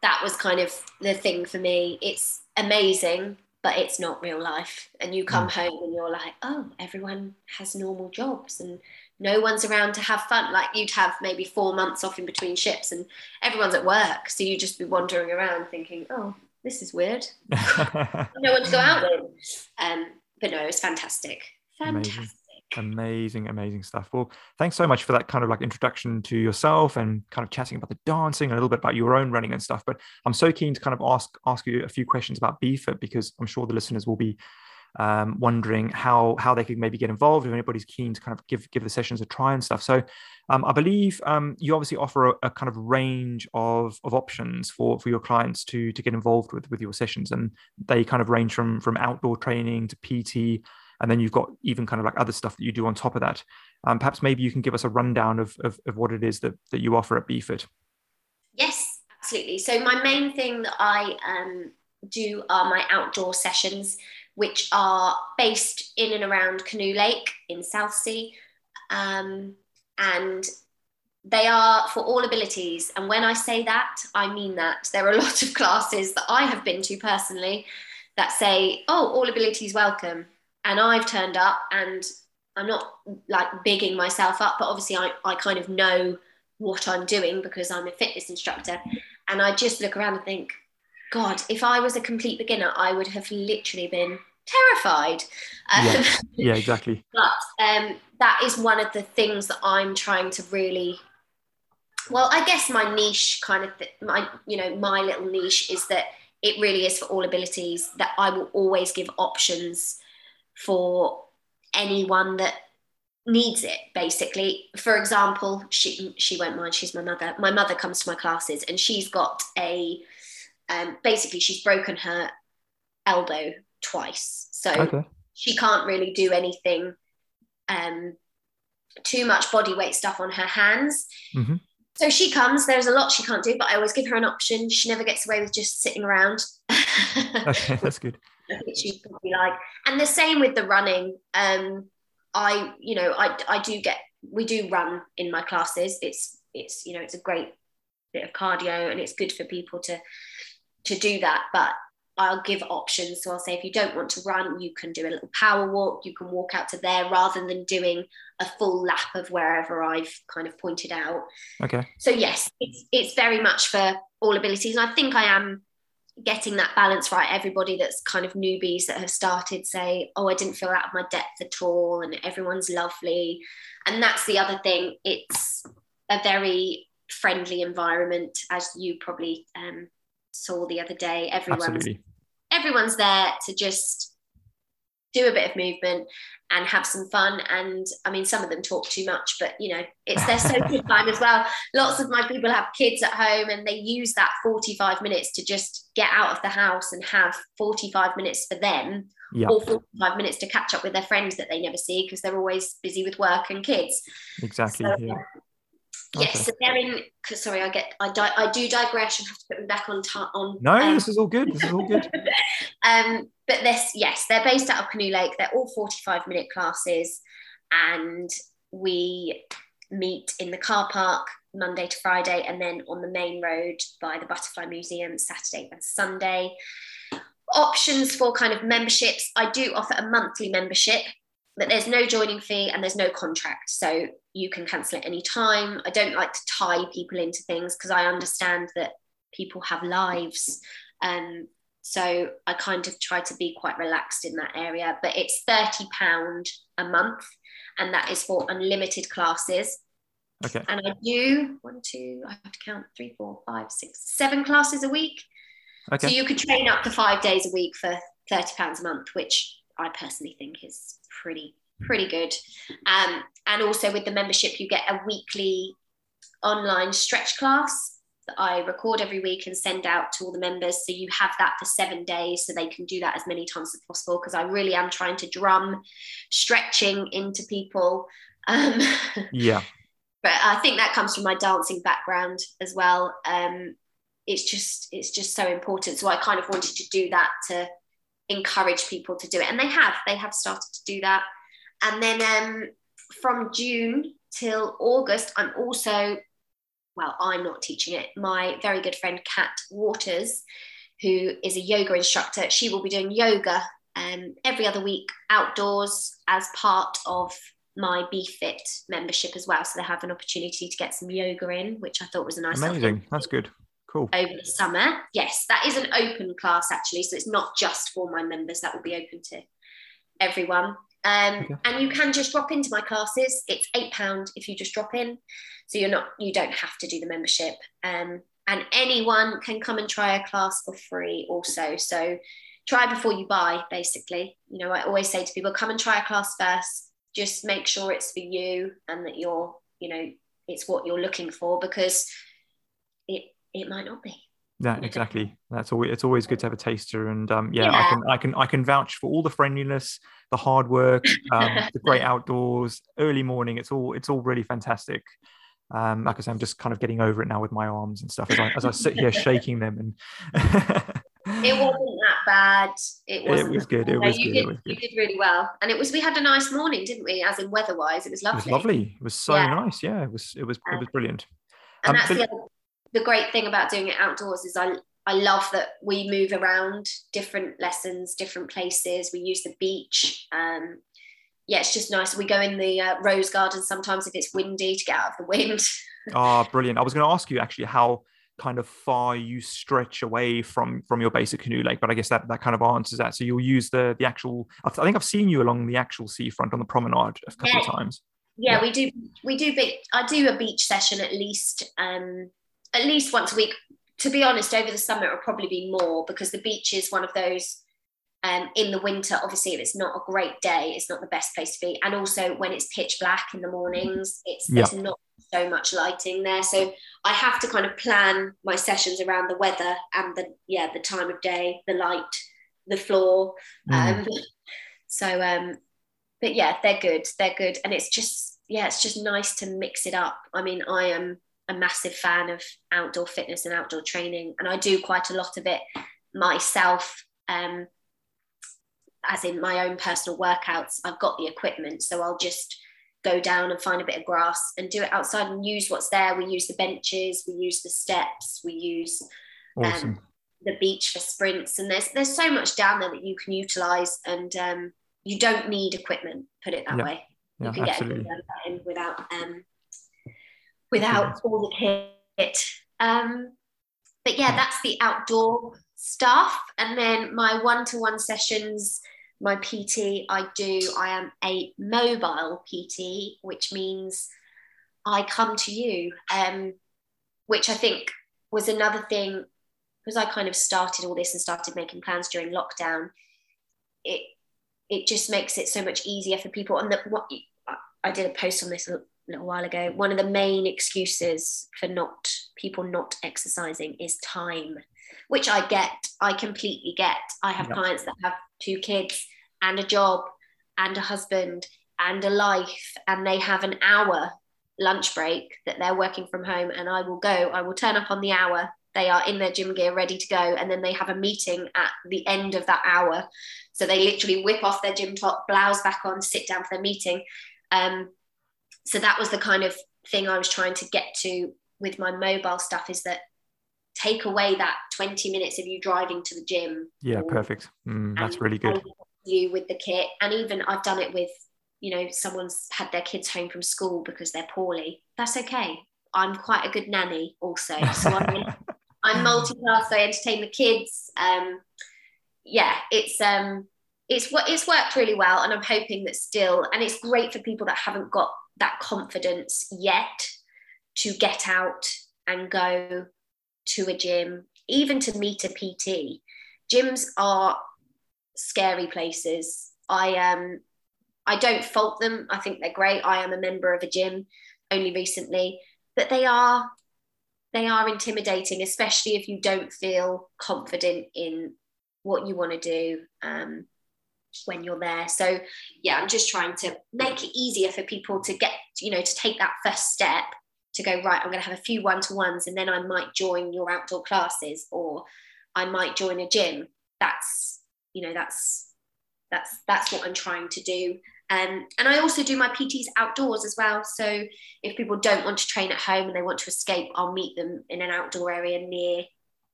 that was kind of the thing for me it's amazing but it's not real life. And you come mm. home and you're like, oh, everyone has normal jobs and no one's around to have fun. Like you'd have maybe four months off in between ships and everyone's at work. So you'd just be wandering around thinking, oh, this is weird. no one to go out with. Um, but no, it was fantastic. Fantastic. Amazing amazing amazing stuff. Well thanks so much for that kind of like introduction to yourself and kind of chatting about the dancing and a little bit about your own running and stuff. But i'm so keen to kind of ask ask you a few questions about BFIT because i'm sure the listeners will be um, wondering how how they could maybe get involved if anybody's keen to kind of give give the sessions a try and stuff. So um, i believe um, you obviously offer a, a, kind of range of, of options for for your clients to to get involved with with your sessions. And they kind of range from from outdoor training to pt and then you've got even kind of like other stuff that you do on top of that. Um, perhaps maybe you can give us a rundown of, of, of what it is that, that you offer at BFIT. Yes, absolutely. So my main thing that I um, do are my outdoor sessions, which are based in and around Canoe Lake in Southsea. Um, and they are for all abilities. And when I say that, I mean that. There are a lot of classes that I have been to personally that say, oh, all abilities welcome and I've turned up and I'm not like bigging myself up, but obviously I, I kind of know what I'm doing because I'm a fitness instructor. And I just look around and think, God, if I was a complete beginner, I would have literally been terrified. Yeah, um, yeah exactly. but um, that is one of the things that I'm trying to really. Well, I guess my niche kind of th- my you know my little niche is that it really is for all abilities. That I will always give options for anyone that needs it basically. For example she she won't mind she's my mother. My mother comes to my classes and she's got a um, basically she's broken her elbow twice. So okay. she can't really do anything um, too much body weight stuff on her hands. Mm-hmm. so she comes there's a lot she can't do but i always give her an option. She never gets away with just sitting around. Okay that's good she'd probably like. And the same with the running. Um, I, you know, I, I do get, we do run in my classes. It's, it's, you know, it's a great bit of cardio and it's good for people to, to do that. But I'll give options. So I'll say, if you don't want to run, you can do a little power walk. You can walk out to there rather than doing a full lap of wherever I've kind of pointed out. Okay. So yes, it's it's very much for all abilities, and I think I am getting that balance right. Everybody that's kind of newbies that have started say oh i didn't feel out of my depth at all and everyone's lovely. And that's the other thing. It's a very friendly environment as you probably um, saw the other day. Everyone's Absolutely. everyone's there to just do a bit of movement and have some fun. And I mean, some of them talk too much, but you know, it's their social time as well. Lots of my people have kids at home and they use that 45 minutes to just get out of the house and have 45 minutes for them yep. or 45 minutes to catch up with their friends that they never see because they're always busy with work and kids. Exactly. So, yeah. Yes, okay. so they're in. Sorry, I get. I di- I do digress and have to put them back on. T- on. No, um, this is all good. This is all good. um, but this, yes, they're based out of Canoe Lake. They're all forty-five minute classes, and we meet in the car park Monday to Friday, and then on the main road by the Butterfly Museum Saturday and Sunday. Options for kind of memberships. I do offer a monthly membership but there's no joining fee and there's no contract. So you can cancel at any time. I don't like to tie people into things because I understand that people have lives. Um, so I kind of try to be quite relaxed in that area. But it's £30 a month, and that is for unlimited classes. Okay. And I do one, two, I have to count three, four, five, six, seven classes a week. Okay. So you could train up to five days a week for £30 a month, which I personally think is pretty pretty good. Um, and also with the membership, you get a weekly online stretch class that I record every week and send out to all the members. So you have that for seven days so they can do that as many times as possible because I really am trying to drum stretching into people. Um, yeah. But I think that comes from my dancing background as well. Um, it's just it's just so important. So I kind of wanted to do that to encourage people to do it, and they have they have started to do that. And then um, from June till August, I'm also well, I'm not teaching it. My very good friend Kat Waters, who is a yoga instructor, she will be doing yoga um, every other week outdoors as part of my BeFit membership as well. So they have an opportunity to get some yoga in, which I thought was a nice. Amazing. That's good. Cool. Over the summer. Yes, that is an open class actually. So it's not just for my members, that will be open to everyone. Um, okay. And you can just drop into my classes. It's eight pound if you just drop in, so you're not you don't have to do the membership. Um, and anyone can come and try a class for free also. So try before you buy. Basically, you know I always say to people, come and try a class first. Just make sure it's for you and that you're you know it's what you're looking for because it it might not be. Yeah, exactly. That's always it's always good to have a taster, and um, yeah, yeah, I can I can I can vouch for all the friendliness, the hard work, um, the great outdoors, early morning. It's all it's all really fantastic. Um, like I said, I'm just kind of getting over it now with my arms and stuff as I, as I sit here shaking them. And it wasn't that bad. It, wasn't it was good. It was, you good. Did, it was good. You did really well, and it was. We had a nice morning, didn't we? As in weather-wise, it was lovely. It was lovely. It was so yeah. nice. Yeah, it was. It was. It was brilliant. And um, that's but, the other the great thing about doing it outdoors is I I love that we move around different lessons, different places. We use the beach. Um, yeah, it's just nice. We go in the uh, rose garden sometimes if it's windy to get out of the wind. oh, brilliant! I was going to ask you actually how kind of far you stretch away from from your basic canoe lake, but I guess that that kind of answers that. So you'll use the the actual. I think I've seen you along the actual seafront on the promenade a couple yeah. of times. Yeah, yeah, we do. We do. I do a beach session at least. Um, at least once a week. To be honest, over the summer it will probably be more because the beach is one of those. Um, in the winter, obviously, if it's not a great day, it's not the best place to be. And also, when it's pitch black in the mornings, it's yeah. there's not so much lighting there. So I have to kind of plan my sessions around the weather and the yeah the time of day, the light, the floor. Mm. Um, so, um, but yeah, they're good. They're good, and it's just yeah, it's just nice to mix it up. I mean, I am a massive fan of outdoor fitness and outdoor training, and I do quite a lot of it myself. Um, as in my own personal workouts, I've got the equipment, so I'll just go down and find a bit of grass and do it outside and use what's there. We use the benches, we use the steps, we use um, the beach for sprints, and there's there's so much down there that you can utilize, and um, you don't need equipment. Put it that yeah. way. You yeah, can absolutely. get without um, without all the kit. Um, but yeah, that's the outdoor stuff. And then my one to one sessions, my PT, I do, I am a mobile PT, which means I come to you, um, which I think was another thing because I kind of started all this and started making plans during lockdown. It it just makes it so much easier for people. And that what I did a post on this little while ago, one of the main excuses for not people not exercising is time, which I get, I completely get. I have clients that have two kids and a job and a husband and a life, and they have an hour lunch break that they're working from home, and I will go, I will turn up on the hour. They are in their gym gear ready to go, and then they have a meeting at the end of that hour. So they literally whip off their gym top, blouse back on, sit down for their meeting. Um, so that was the kind of thing I was trying to get to with my mobile stuff is that take away that 20 minutes of you driving to the gym. Yeah, perfect. Mm, that's really good. You with the kit. And even I've done it with, you know, someone's had their kids home from school because they're poorly. That's okay. I'm quite a good nanny also. So I'm, I'm multitask. I entertain the kids. Um, yeah, it's um, it's what it's worked really well, and I'm hoping that still, and it's great for people that haven't got that confidence yet to get out and go to a gym, even to meet a PT. Gyms are scary places. I um I don't fault them. I think they're great. I am a member of a gym only recently, but they are they are intimidating, especially if you don't feel confident in what you want to do um, when you're there. So yeah, I'm just trying to make it easier for people to get, you know, to take that first step to go right. I'm going to have a few one to ones, and then I might join your outdoor classes, or I might join a gym. That's you know that's that's that's what I'm trying to do. Um, and I also do my PTs outdoors as well. So if people don't want to train at home and they want to escape, I'll meet them in an outdoor area near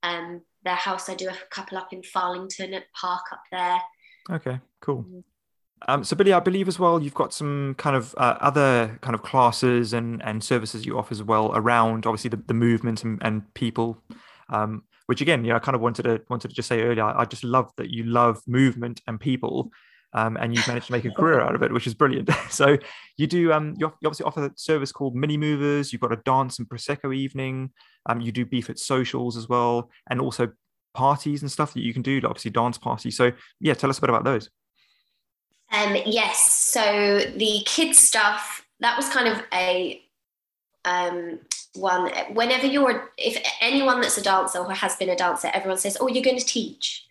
um, their house. I do a couple up in Farlington at Park up there. Okay, cool. Mm-hmm. Um, so Billie, I believe as well, you've got some kind of uh, other kind of classes and, and services you offer as well around obviously the, the movement and, and people. Um, which again, you know, I kind of wanted to wanted to just say earlier. I just love that you love movement and people, um, and you've managed to make a career out of it, which is brilliant. so you do um, you, obviously offer a service called Mini Movers. You've got a dance and prosecco evening. Um, you do BFit socials as well, and also parties and stuff that you can do, obviously dance parties. So yeah, tell us a bit about those. Um, yes, so the kids stuff that was kind of a um, one. Whenever you're, if anyone that's a dancer or has been a dancer, everyone says, "Oh, you're going to teach,"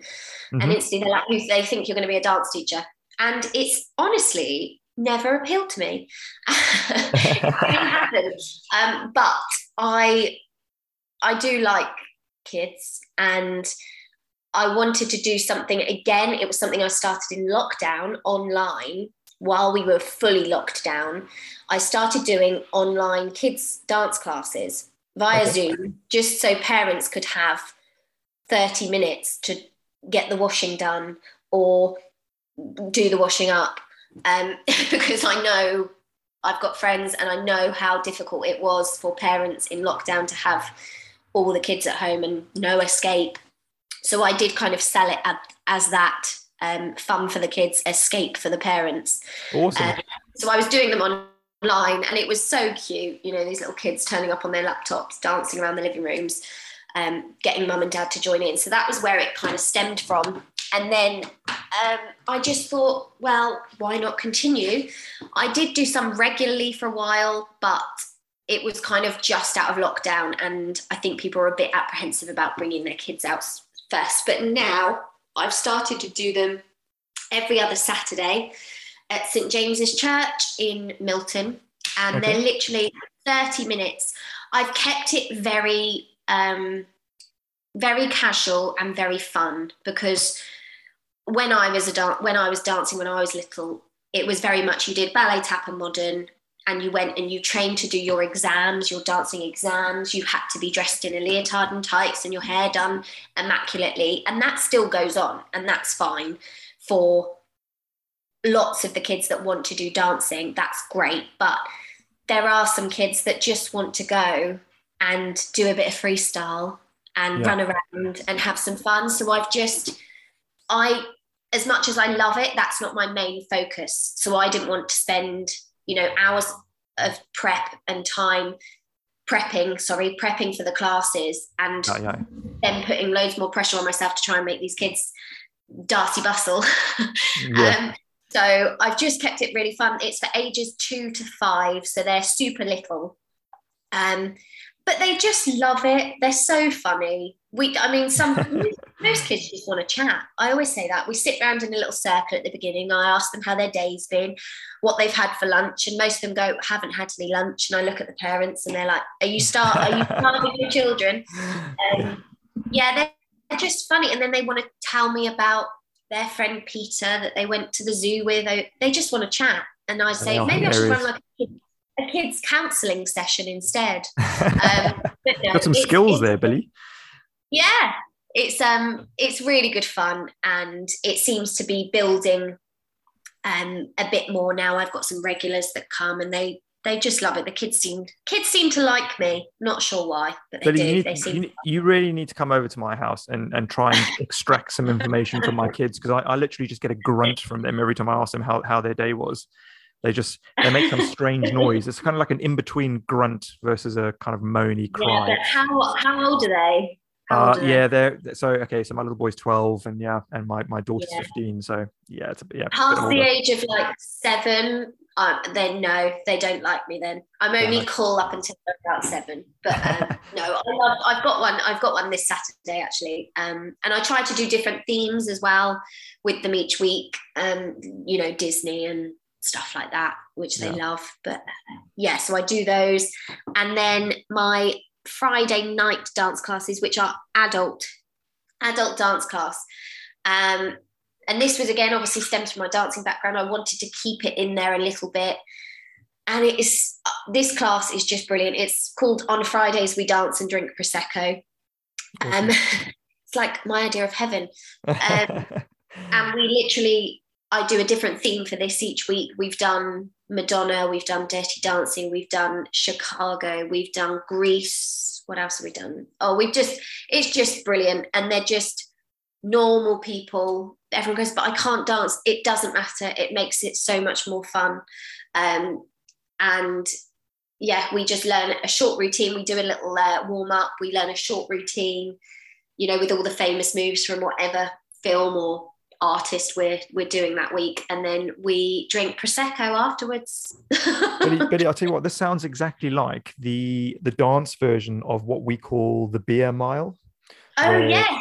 mm-hmm. and instantly they're like, they think you're going to be a dance teacher, and it's honestly never appealed to me. it didn't. Um, but I, I do like kids, and I wanted to do something again. It was something I started in lockdown online while we were fully locked down. I started doing online kids dance classes via. Zoom, just so parents could have 30 minutes to get the washing done or do the washing up. Um, because I know I've got friends and I know how difficult it was for parents in lockdown to have all the kids at home and no escape. So I did kind of sell it as that um, fun for the kids, escape for the parents. Awesome. Uh, so I was doing them online and it was so cute, you know, these little kids turning up on their laptops, dancing around the living rooms, um, getting mum and dad to join in. So that was where it kind of stemmed from. And then um, I just thought, well, why not continue? I did do some regularly for a while, but it was kind of just out of lockdown. And I think people are a bit apprehensive about bringing their kids out first. But now I've started to do them every other Saturday at St James's Church in Milton, and okay. they're literally 30 minutes. I've kept it very, um, very casual and very fun because when I was a dan- when I was dancing when I was little, it was very much you did ballet, tap, and modern, and you went and you trained to do your exams, your dancing exams. You had to be dressed in a leotard and tights and your hair done immaculately. And that still goes on, and that's fine for lots of the kids that want to do dancing. That's great. But there are some kids that just want to go and do a bit of freestyle and yeah. run around and have some fun. So I've just, I, as much as I love it, that's not my main focus. So I didn't want to spend you know hours of prep and time prepping sorry prepping for the classes and oh, yeah. then putting loads more pressure on myself to try and make these kids Darcey Bussell. Yeah. um, so i've just kept it really fun. It's for ages two to five so they're super little. Um, but they just love it. They're so funny. We i mean some most kids just want to chat. I always say that. We sit around in a little circle at the beginning. I ask them how their day's been what they've had for lunch and most of them go haven't had any lunch. And i look at the parents and they're like are you start are you starving your children? Um, yeah. they're, they're just funny. And then they want to tell me about their friend peter that they went to the zoo with. They just want to chat. And i say maybe i should run like a, kid, a kids counselling session instead. Um, no, got some skills there billie. Yeah it's um it's really good fun and it seems to be building um a bit more now. I've got some regulars that come and they they just love it. The kids seem kids seem to like me. Not sure why but they but do. you, they seem you, you, really need to come over to my house and and try and extract some information from my kids because I, I literally just get a grunt from them every time i ask them how, how their day was. They just they make some strange noise. It's kind of like an in-between grunt versus a kind of moany cry. yeah, how how old are they Uh, yeah, they're so okay. So my little boy's twelve, and yeah, and my my daughter's yeah. fifteen. So yeah, it's a yeah. Past the age of like seven, um, then no, they don't like me. Then I'm only yeah. cool up until about seven. But um, no, I love, I've got one. I've got one this Saturday actually, um, and I try to do different themes as well with them each week. Um, you know, Disney and stuff like that, which they yeah. love. But yeah, so I do those, and then my Friday night dance classes, which are adult adult dance class. Um, and this was again obviously stemmed from my dancing background. I wanted to keep it in there a little bit. And it is this class is just brilliant. It's called On Fridays We Dance and Drink Prosecco. Um, it's like my idea of heaven. Um, and we literally I do a different theme for this each week. We've done Madonna, we've done Dirty Dancing, we've done Chicago, we've done Grease. What else have we done? Oh, we've just, it's just brilliant. And they're just normal people. Everyone goes, but I can't dance. It doesn't matter. It makes it so much more fun. Um, and yeah, we just learn a short routine. We do a little uh, warm up. We learn a short routine, you know, with all the famous moves from whatever film or artist we're we're doing that week, and then we drink prosecco afterwards. Billie, Billie, I'll tell you what. This sounds exactly like the the dance version of what we call the beer mile. Oh yes.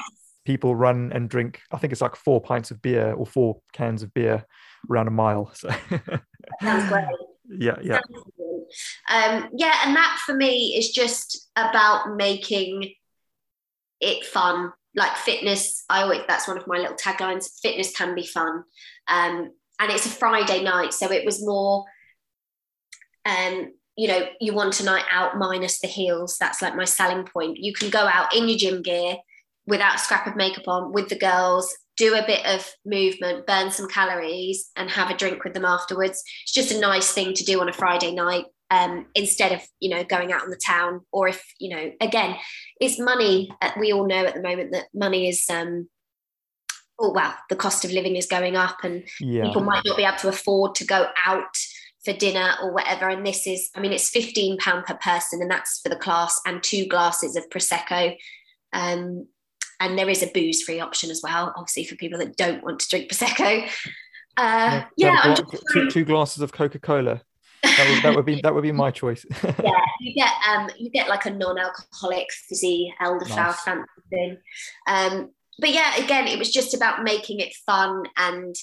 People run and drink. I think it's like four pints of beer or four cans of beer around a mile. So sounds great. Yeah, yeah. Um, yeah, and that for me is just about making it fun like fitness i always that's one of my little taglines fitness can be fun. Um, and it's a friday night so it was more um, you know you want a night out minus the heels that's like my selling point. You can go out in your gym gear without a scrap of makeup on with the girls do a bit of movement burn some calories and have a drink with them afterwards. It's just a nice thing to do on a friday night um, instead of you know going out on the town or if you know again it's money uh, we all know at the moment that money is um oh well the cost of living is going up and yeah. people might not be able to afford to go out for dinner or whatever and this is i mean it's 15 pound per person and that's for the class and two glasses of prosecco. Um, and there is a booze free option as well obviously for people that don't want to drink prosecco. Uh, yeah, yeah two, two glasses of coca-cola that would, that would be that would be my choice. yeah, you get um you get like a non-alcoholic fizzy elderflower nice. fancy thing. Um, but yeah, again, it was just about making it fun and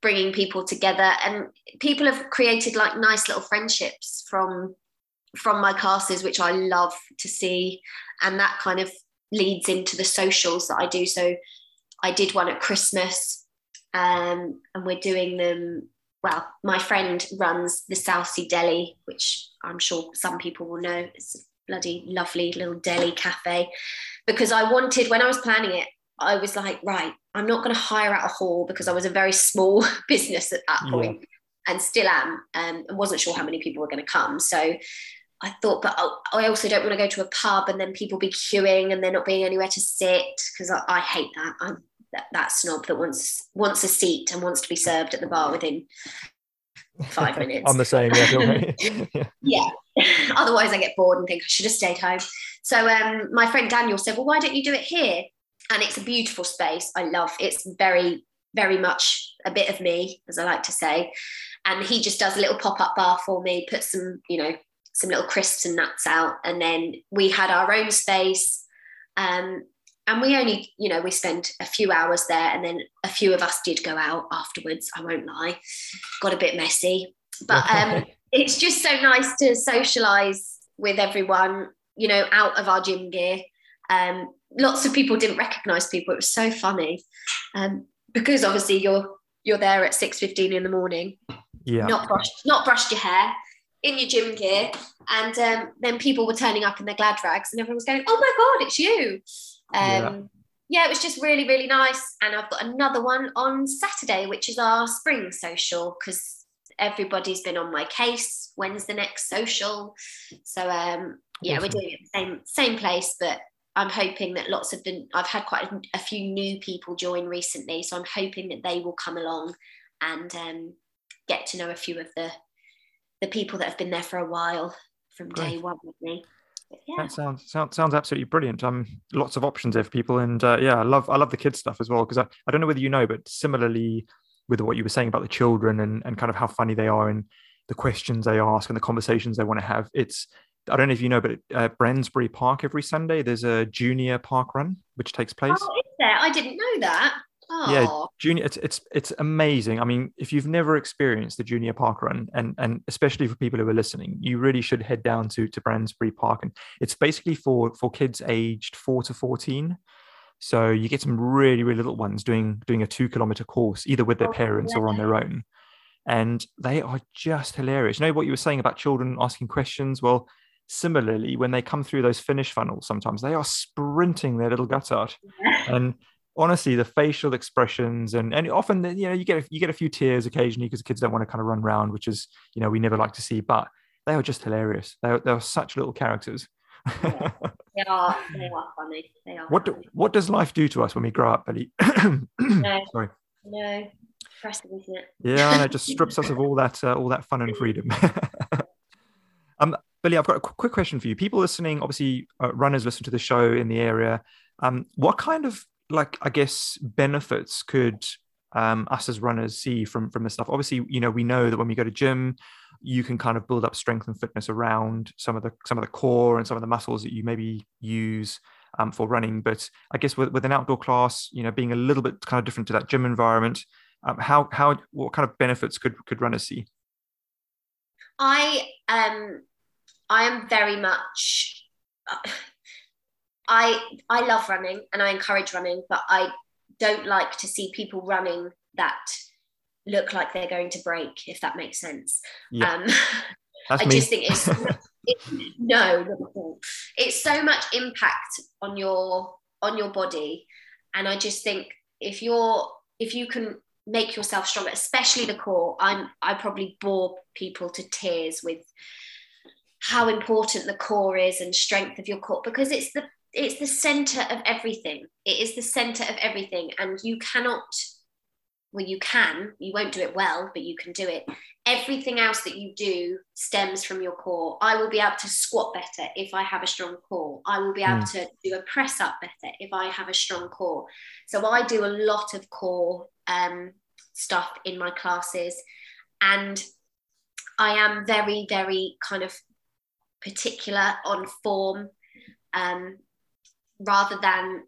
bringing people together, and people have created like nice little friendships from from my classes, which I love to see, and that kind of leads into the socials that I do. So I did one at Christmas, um, and we're doing them well, my friend runs the Southsea Deli, which I'm sure some people will know. It's a bloody lovely little deli cafe. Because I wanted, when I was planning it, I was like, right, I'm not going to hire out a hall because I was a very small business at that point yeah. and still am. Um, and wasn't sure how many people were going to come. So I thought, but I also don't want to go to a pub and then people be queuing and there not being anywhere to sit because I, I, hate that. I'm that, that snob that wants wants a seat and wants to be served at the bar within five minutes. I'm the same, yeah. yeah. yeah. Otherwise, I get bored and think I should have stayed home. So, um, my friend Daniel said, "Well, why don't you do it here?" And it's a beautiful space. I love. It's very, very much a bit of me, as I like to say. And he just does a little pop up bar for me, puts some, you know, some little crisps and nuts out, and then we had our own space. Um, and we only you know we spent a few hours there and then a few of us did go out afterwards i won't lie. Got a bit messy. But um, it's just so nice to socialize with everyone you know out of our gym gear. Um, lots of people didn't recognize people. It was so funny. Um, because obviously you're you're there at 6.15 in the morning. Yeah. Not brushed not brushed your hair in your gym gear. And um, then people were turning up in their glad rags and everyone was going oh my god it's you um, yeah. yeah, it was just really, really nice. And I've got another one on Saturday, which is our spring social, because everybody's been on my case. When's the next social? So um, yeah, awesome. we're doing it the same same place, but I'm hoping that lots of the I've had quite a, a, few new people join recently, so I'm hoping that they will come along and um, get to know a few of the the people that have been there for a while from Great. day one with me. Yeah. That sounds, sounds sounds absolutely brilliant. Um, lots of options there for people, and uh, yeah, I love I love the kids stuff as well because I, I don't know whether you know, but similarly with what you were saying about the children and and kind of how funny they are and the questions they ask and the conversations they want to have. It's I don't know if you know, but at uh, Park every Sunday there's a junior park run which takes place. Oh, is there? I didn't know that. Oh. Yeah, junior. It's it's it's amazing. I mean, if you've never experienced the junior park run, and and especially for people who are listening, you really should head down to to Bransbury Park, and it's basically for for kids aged four to fourteen. So you get some really really little ones doing doing a two kilometer course, either with their oh, parents yeah. or on their own, and they are just hilarious. You know what you were saying about children asking questions? Well, similarly, when they come through those finish funnels, sometimes they are sprinting their little guts out, and honestly the facial expressions and and often you know you get you get a few tears occasionally because the kids don't want to kind of run around which is you know we never like to see but they are just hilarious. They were, they are such little characters. Yeah, they are they are funny. They are what do, what does life do to us when we grow up Billie no, sorry. No. Depressing isn't it? Yeah it just strips us of all that uh, all that fun and freedom. Um Billie I've got a quick question for you. People listening obviously uh, runners listen to the show in the area. Um, what kind of like I guess benefits could um, us as runners see from from this stuff? Obviously, you know we know that when we go to gym, you can kind of build up strength and fitness around some of the some of the core and some of the muscles that you maybe use um, for running. But I guess with, with an outdoor class, you know, being a little bit kind of different to that gym environment, um, how how what kind of benefits could could runners see? I um I am very much. I I love running and I encourage running, but I don't like to see people running that look like they're going to break, if that makes sense. Yeah. Um, I me. just think it's it, no, it's so much impact on your on your body, and I just think if you're if you can make yourself stronger, especially the core, I'm I probably bore people to tears with how important the core is and strength of your core because it's the it's the center of everything. It is the center of everything. And you cannot well you can you won't do it well but you can do it. Everything else that you do stems from your core. I will be able to squat better if i have a strong core. I will be able mm. to do a press up better if i have a strong core. So i do a lot of core um, stuff in my classes. And i am very very kind of particular on form. Um, rather than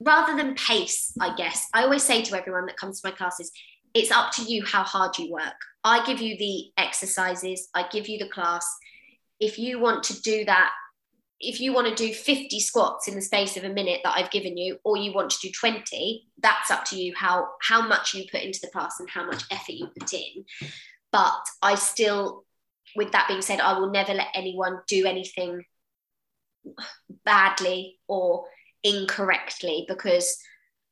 rather than pace i guess. I always say to everyone that comes to my classes it's up to you how hard you work. I give you the exercises i give you the class. If you want to do that if you want to do 50 squats in the space of a minute that i've given you or you want to do 20 that's up to you how how much you put into the class and how much effort you put in. But i still with that being said i will never let anyone do anything badly or incorrectly because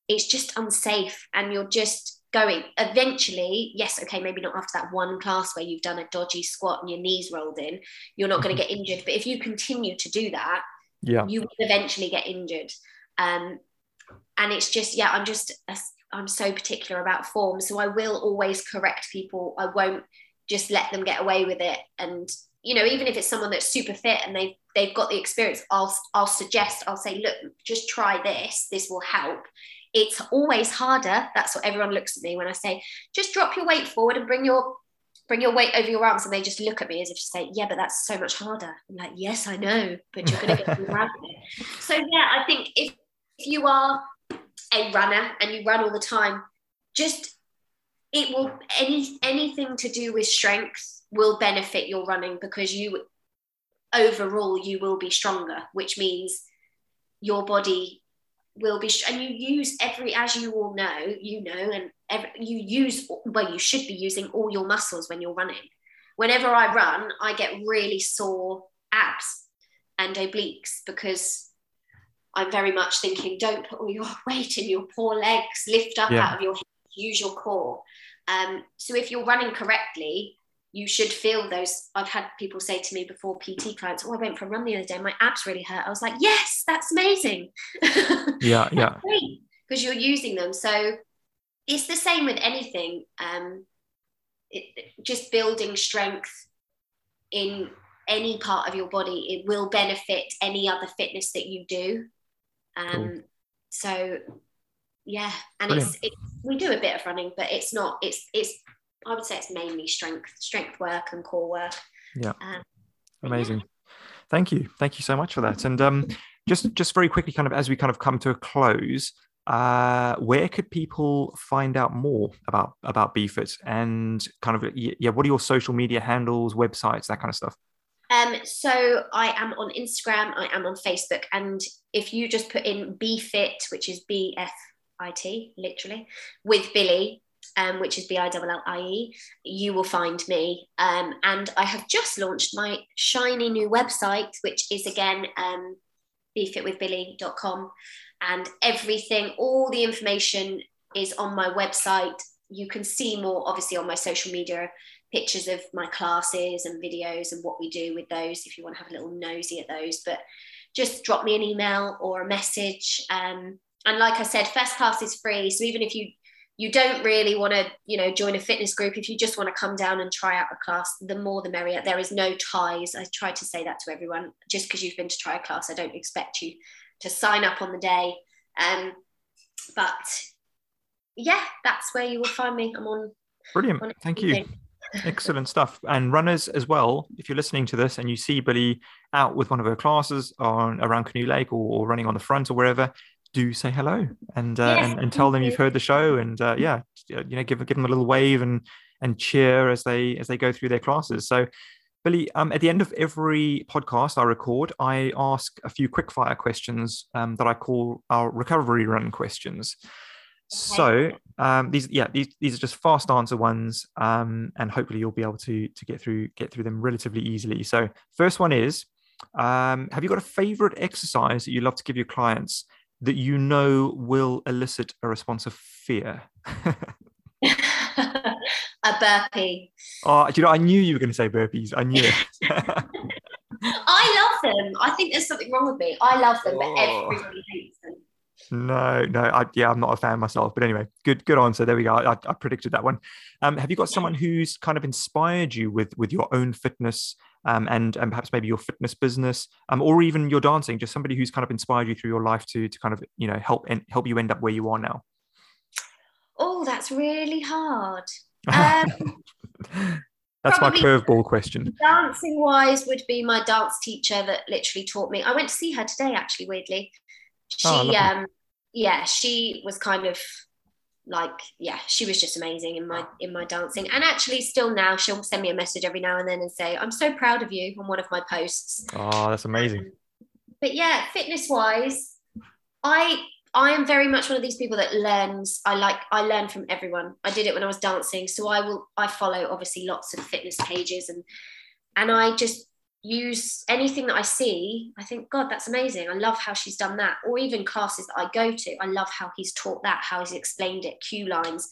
it's just unsafe and you're just going eventually yes okay maybe not after that one class where you've done a dodgy squat and your knees rolled in you're not going to get injured. But if you continue to do that yeah. you will eventually get injured. Um and it's just yeah i'm just i'm so particular about form. So i will always correct people. I won't just let them get away with it and you know even if it's someone that's super fit and they've they've got the experience i'll i'll suggest i'll say look just try this. This will help. It's always harder. That's what everyone looks at me when i say just drop your weight forward and bring your bring your weight over your arms. And they just look at me as if to say yeah but that's so much harder. I'm like yes i know but you're going to get around it so yeah i think if, if you are a runner and you run all the time just it will any anything to do with strength will benefit your running because you overall you will be stronger which means your body will be and you use every as you all know you know and every, you use well you should be using all your muscles when you're running whenever i run i get really sore abs and obliques because i'm very much thinking don't put all your weight in your poor legs lift up yeah. out of your use your core um, so if you're running correctly you should feel those. I've had people say to me before PT clients, Oh, I went for a run the other day, my abs really hurt. I was like, Yes, that's amazing. Yeah, yeah. Because you're using them. So it's the same with anything. Um, it, just building strength in any part of your body, it will benefit any other fitness that you do. Um, cool. So, yeah, and it's, it's we do a bit of running, but it's not. It's it's I would say it's mainly strength strength work and core work. Yeah, um, amazing. Yeah. Thank you, thank you so much for that. And um, just just very quickly, kind of as we kind of come to a close, uh, where could people find out more about about BFit and kind of yeah, what are your social media handles, websites, that kind of stuff? Um, so I am on Instagram, I am on Facebook, and if you just put in BFit, which is B F I T, literally, with Billy, um, which is B I L L I E, you will find me. Um, and I have just launched my shiny new website, which is again um, bfitwithbillie.com. And everything, all the information is on my website. You can see more, obviously, on my social media pictures of my classes and videos and what we do with those if you want to have a little nosy at those. But just drop me an email or a message. Um, and like I said, first class is free. So even if you you don't really want to you know join a fitness group if you just want to come down and try out a class the more the merrier. There is no ties. I try to say that to everyone. Just because you've been to try a class i don't expect you to sign up on the day. Um, but yeah that's where you will find me. I'm on brilliant. on thank you. Excellent stuff. And runners as well if you're listening to this and you see Billie out with one of her classes on around canoe lake or, or running on the front or wherever do say hello and uh, yes, and, and, tell them you've heard the show and uh, yeah you know give give them a little wave and and cheer as they as they go through their classes so Billie, um, at the end of every podcast I record, I ask a few quickfire questions um, that I call our recovery run questions. So um, these, yeah, these, these are just fast answer ones, um, and hopefully you'll be able to to get through get through them relatively easily. So first one is, um, have you got a favorite exercise that you love to give your clients that you know will elicit a response of fear? a burpee. Oh, you know, I knew you were going to say burpees. I knew it. I love them. I think there's something wrong with me. I love them, but oh. everybody hates them. No, no, I, yeah, I'm not a fan myself. But anyway, good, good answer. There we go. I, I predicted that one. Um, have you got someone who's kind of inspired you with with your own fitness um, and and perhaps maybe your fitness business, um, or even your dancing? Just somebody who's kind of inspired you through your life to to kind of you know help and help you end up where you are now. Oh, that's really hard. Um, that's my curveball question. Dancing wise, would be my dance teacher that literally taught me. I went to see her today, actually, weirdly. Oh, she, oh, um, yeah, she was kind of like yeah she was just amazing in my in my dancing. And actually still now she'll send me a message every now and then and say i'm so proud of you on one of my posts. Oh that's amazing. Um, but yeah fitness wise i i am very much one of these people that learns. I like i learn from everyone. I did it when i was dancing so i will i follow obviously lots of fitness pages and and i just use anything that I see, I think, God, that's amazing. I love how she's done that. Or even classes that I go to, I love how he's taught that, how he's explained it, cue lines.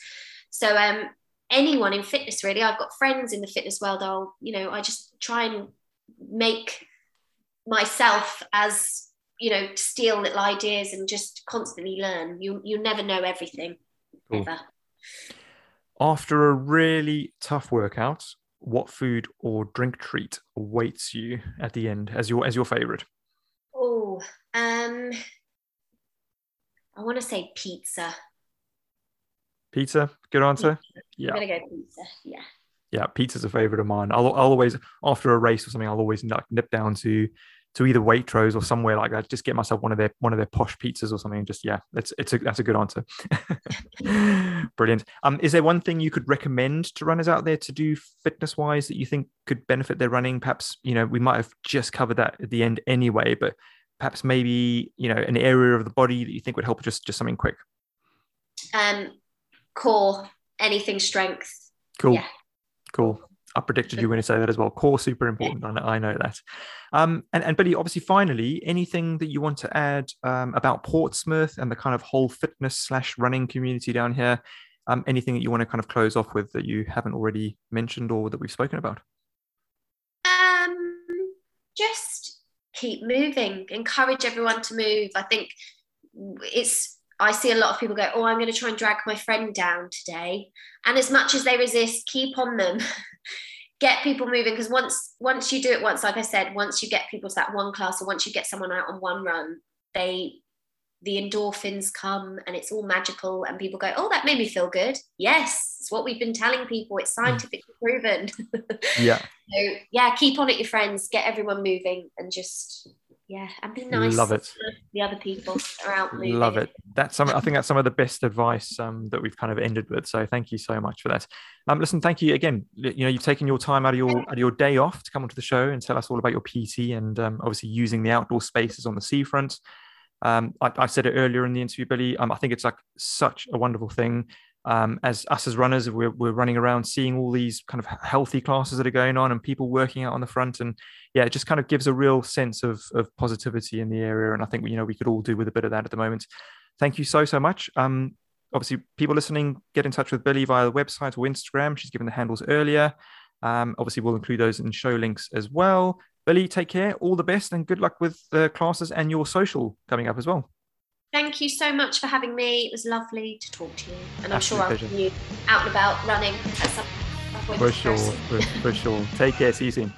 So um, anyone in fitness, really, I've got friends in the fitness world. I'll, you know, I just try and make myself as, you know, steal little ideas and just constantly learn. You you never know everything. Cool. Ever. After a really tough workout, what food or drink treat awaits you at the end as your as your favorite? Oh, um, I want to say pizza. Pizza, good answer. Yeah, I'm gonna go pizza. Yeah. Yeah, pizza's a favorite of mine. I'll, I'll always after a race or something, I'll always nip down to to either Waitrose or somewhere like that. Just get myself one of their one of their posh pizzas or something. Just yeah, it's it's a that's a good answer. Brilliant. Um, is there one thing you could recommend to runners out there to do fitness wise that you think could benefit their running? Perhaps you know we might have just covered that at the end anyway, but perhaps maybe you know an area of the body that you think would help. Just just something quick. Um, core, anything strength. Cool. Yeah. Cool. I predicted you were going to say that as well. Core super important. I know that. Um, and, and Billie, obviously, finally, anything that you want to add um, about Portsmouth and the kind of whole fitness slash running community down here? Um, anything that you want to kind of close off with that you haven't already mentioned or that we've spoken about? Um, just keep moving. Encourage everyone to move. I think it's I see a lot of people go, Oh, I'm going to try and drag my friend down today. And as much as they resist, keep on them. get people moving because once once you do it once like i said once you get people to that one class or once you get someone out on one run they the endorphins come and it's all magical and people go oh that made me feel good yes it's what we've been telling people it's mm. scientifically proven yeah so yeah keep on it your friends get everyone moving and just yeah and be nice love it. the other people around love it. That's some i think that's some of the best advice um, that we've kind of ended with so thank you so much for that. Um listen thank you again. You know you've taken your time out of your out of your day off to come onto the show and tell us all about your pt and um, obviously using the outdoor spaces on the seafront. Um, I, I, said it earlier in the interview, Billie. Um, I think it's like such a wonderful thing. Um, as us as runners, we're, we're running around seeing all these kind of healthy classes that are going on and people working out on the front. And yeah, it just kind of gives a real sense of, of positivity in the area. And I think, you know, we could all do with a bit of that at the moment. Thank you so, so much. Um, obviously, people listening, get in touch with Billie via the website or Instagram. She's given the handles earlier. Um, obviously, we'll include those in show links as well. Billie, take care. All the best and good luck with the classes and your social coming up as well. Thank you so much for having me. It was lovely to talk to you. And I'm Absolute sure I'll see you out and about running at some point. For sure. for, for sure. Take care. See you soon.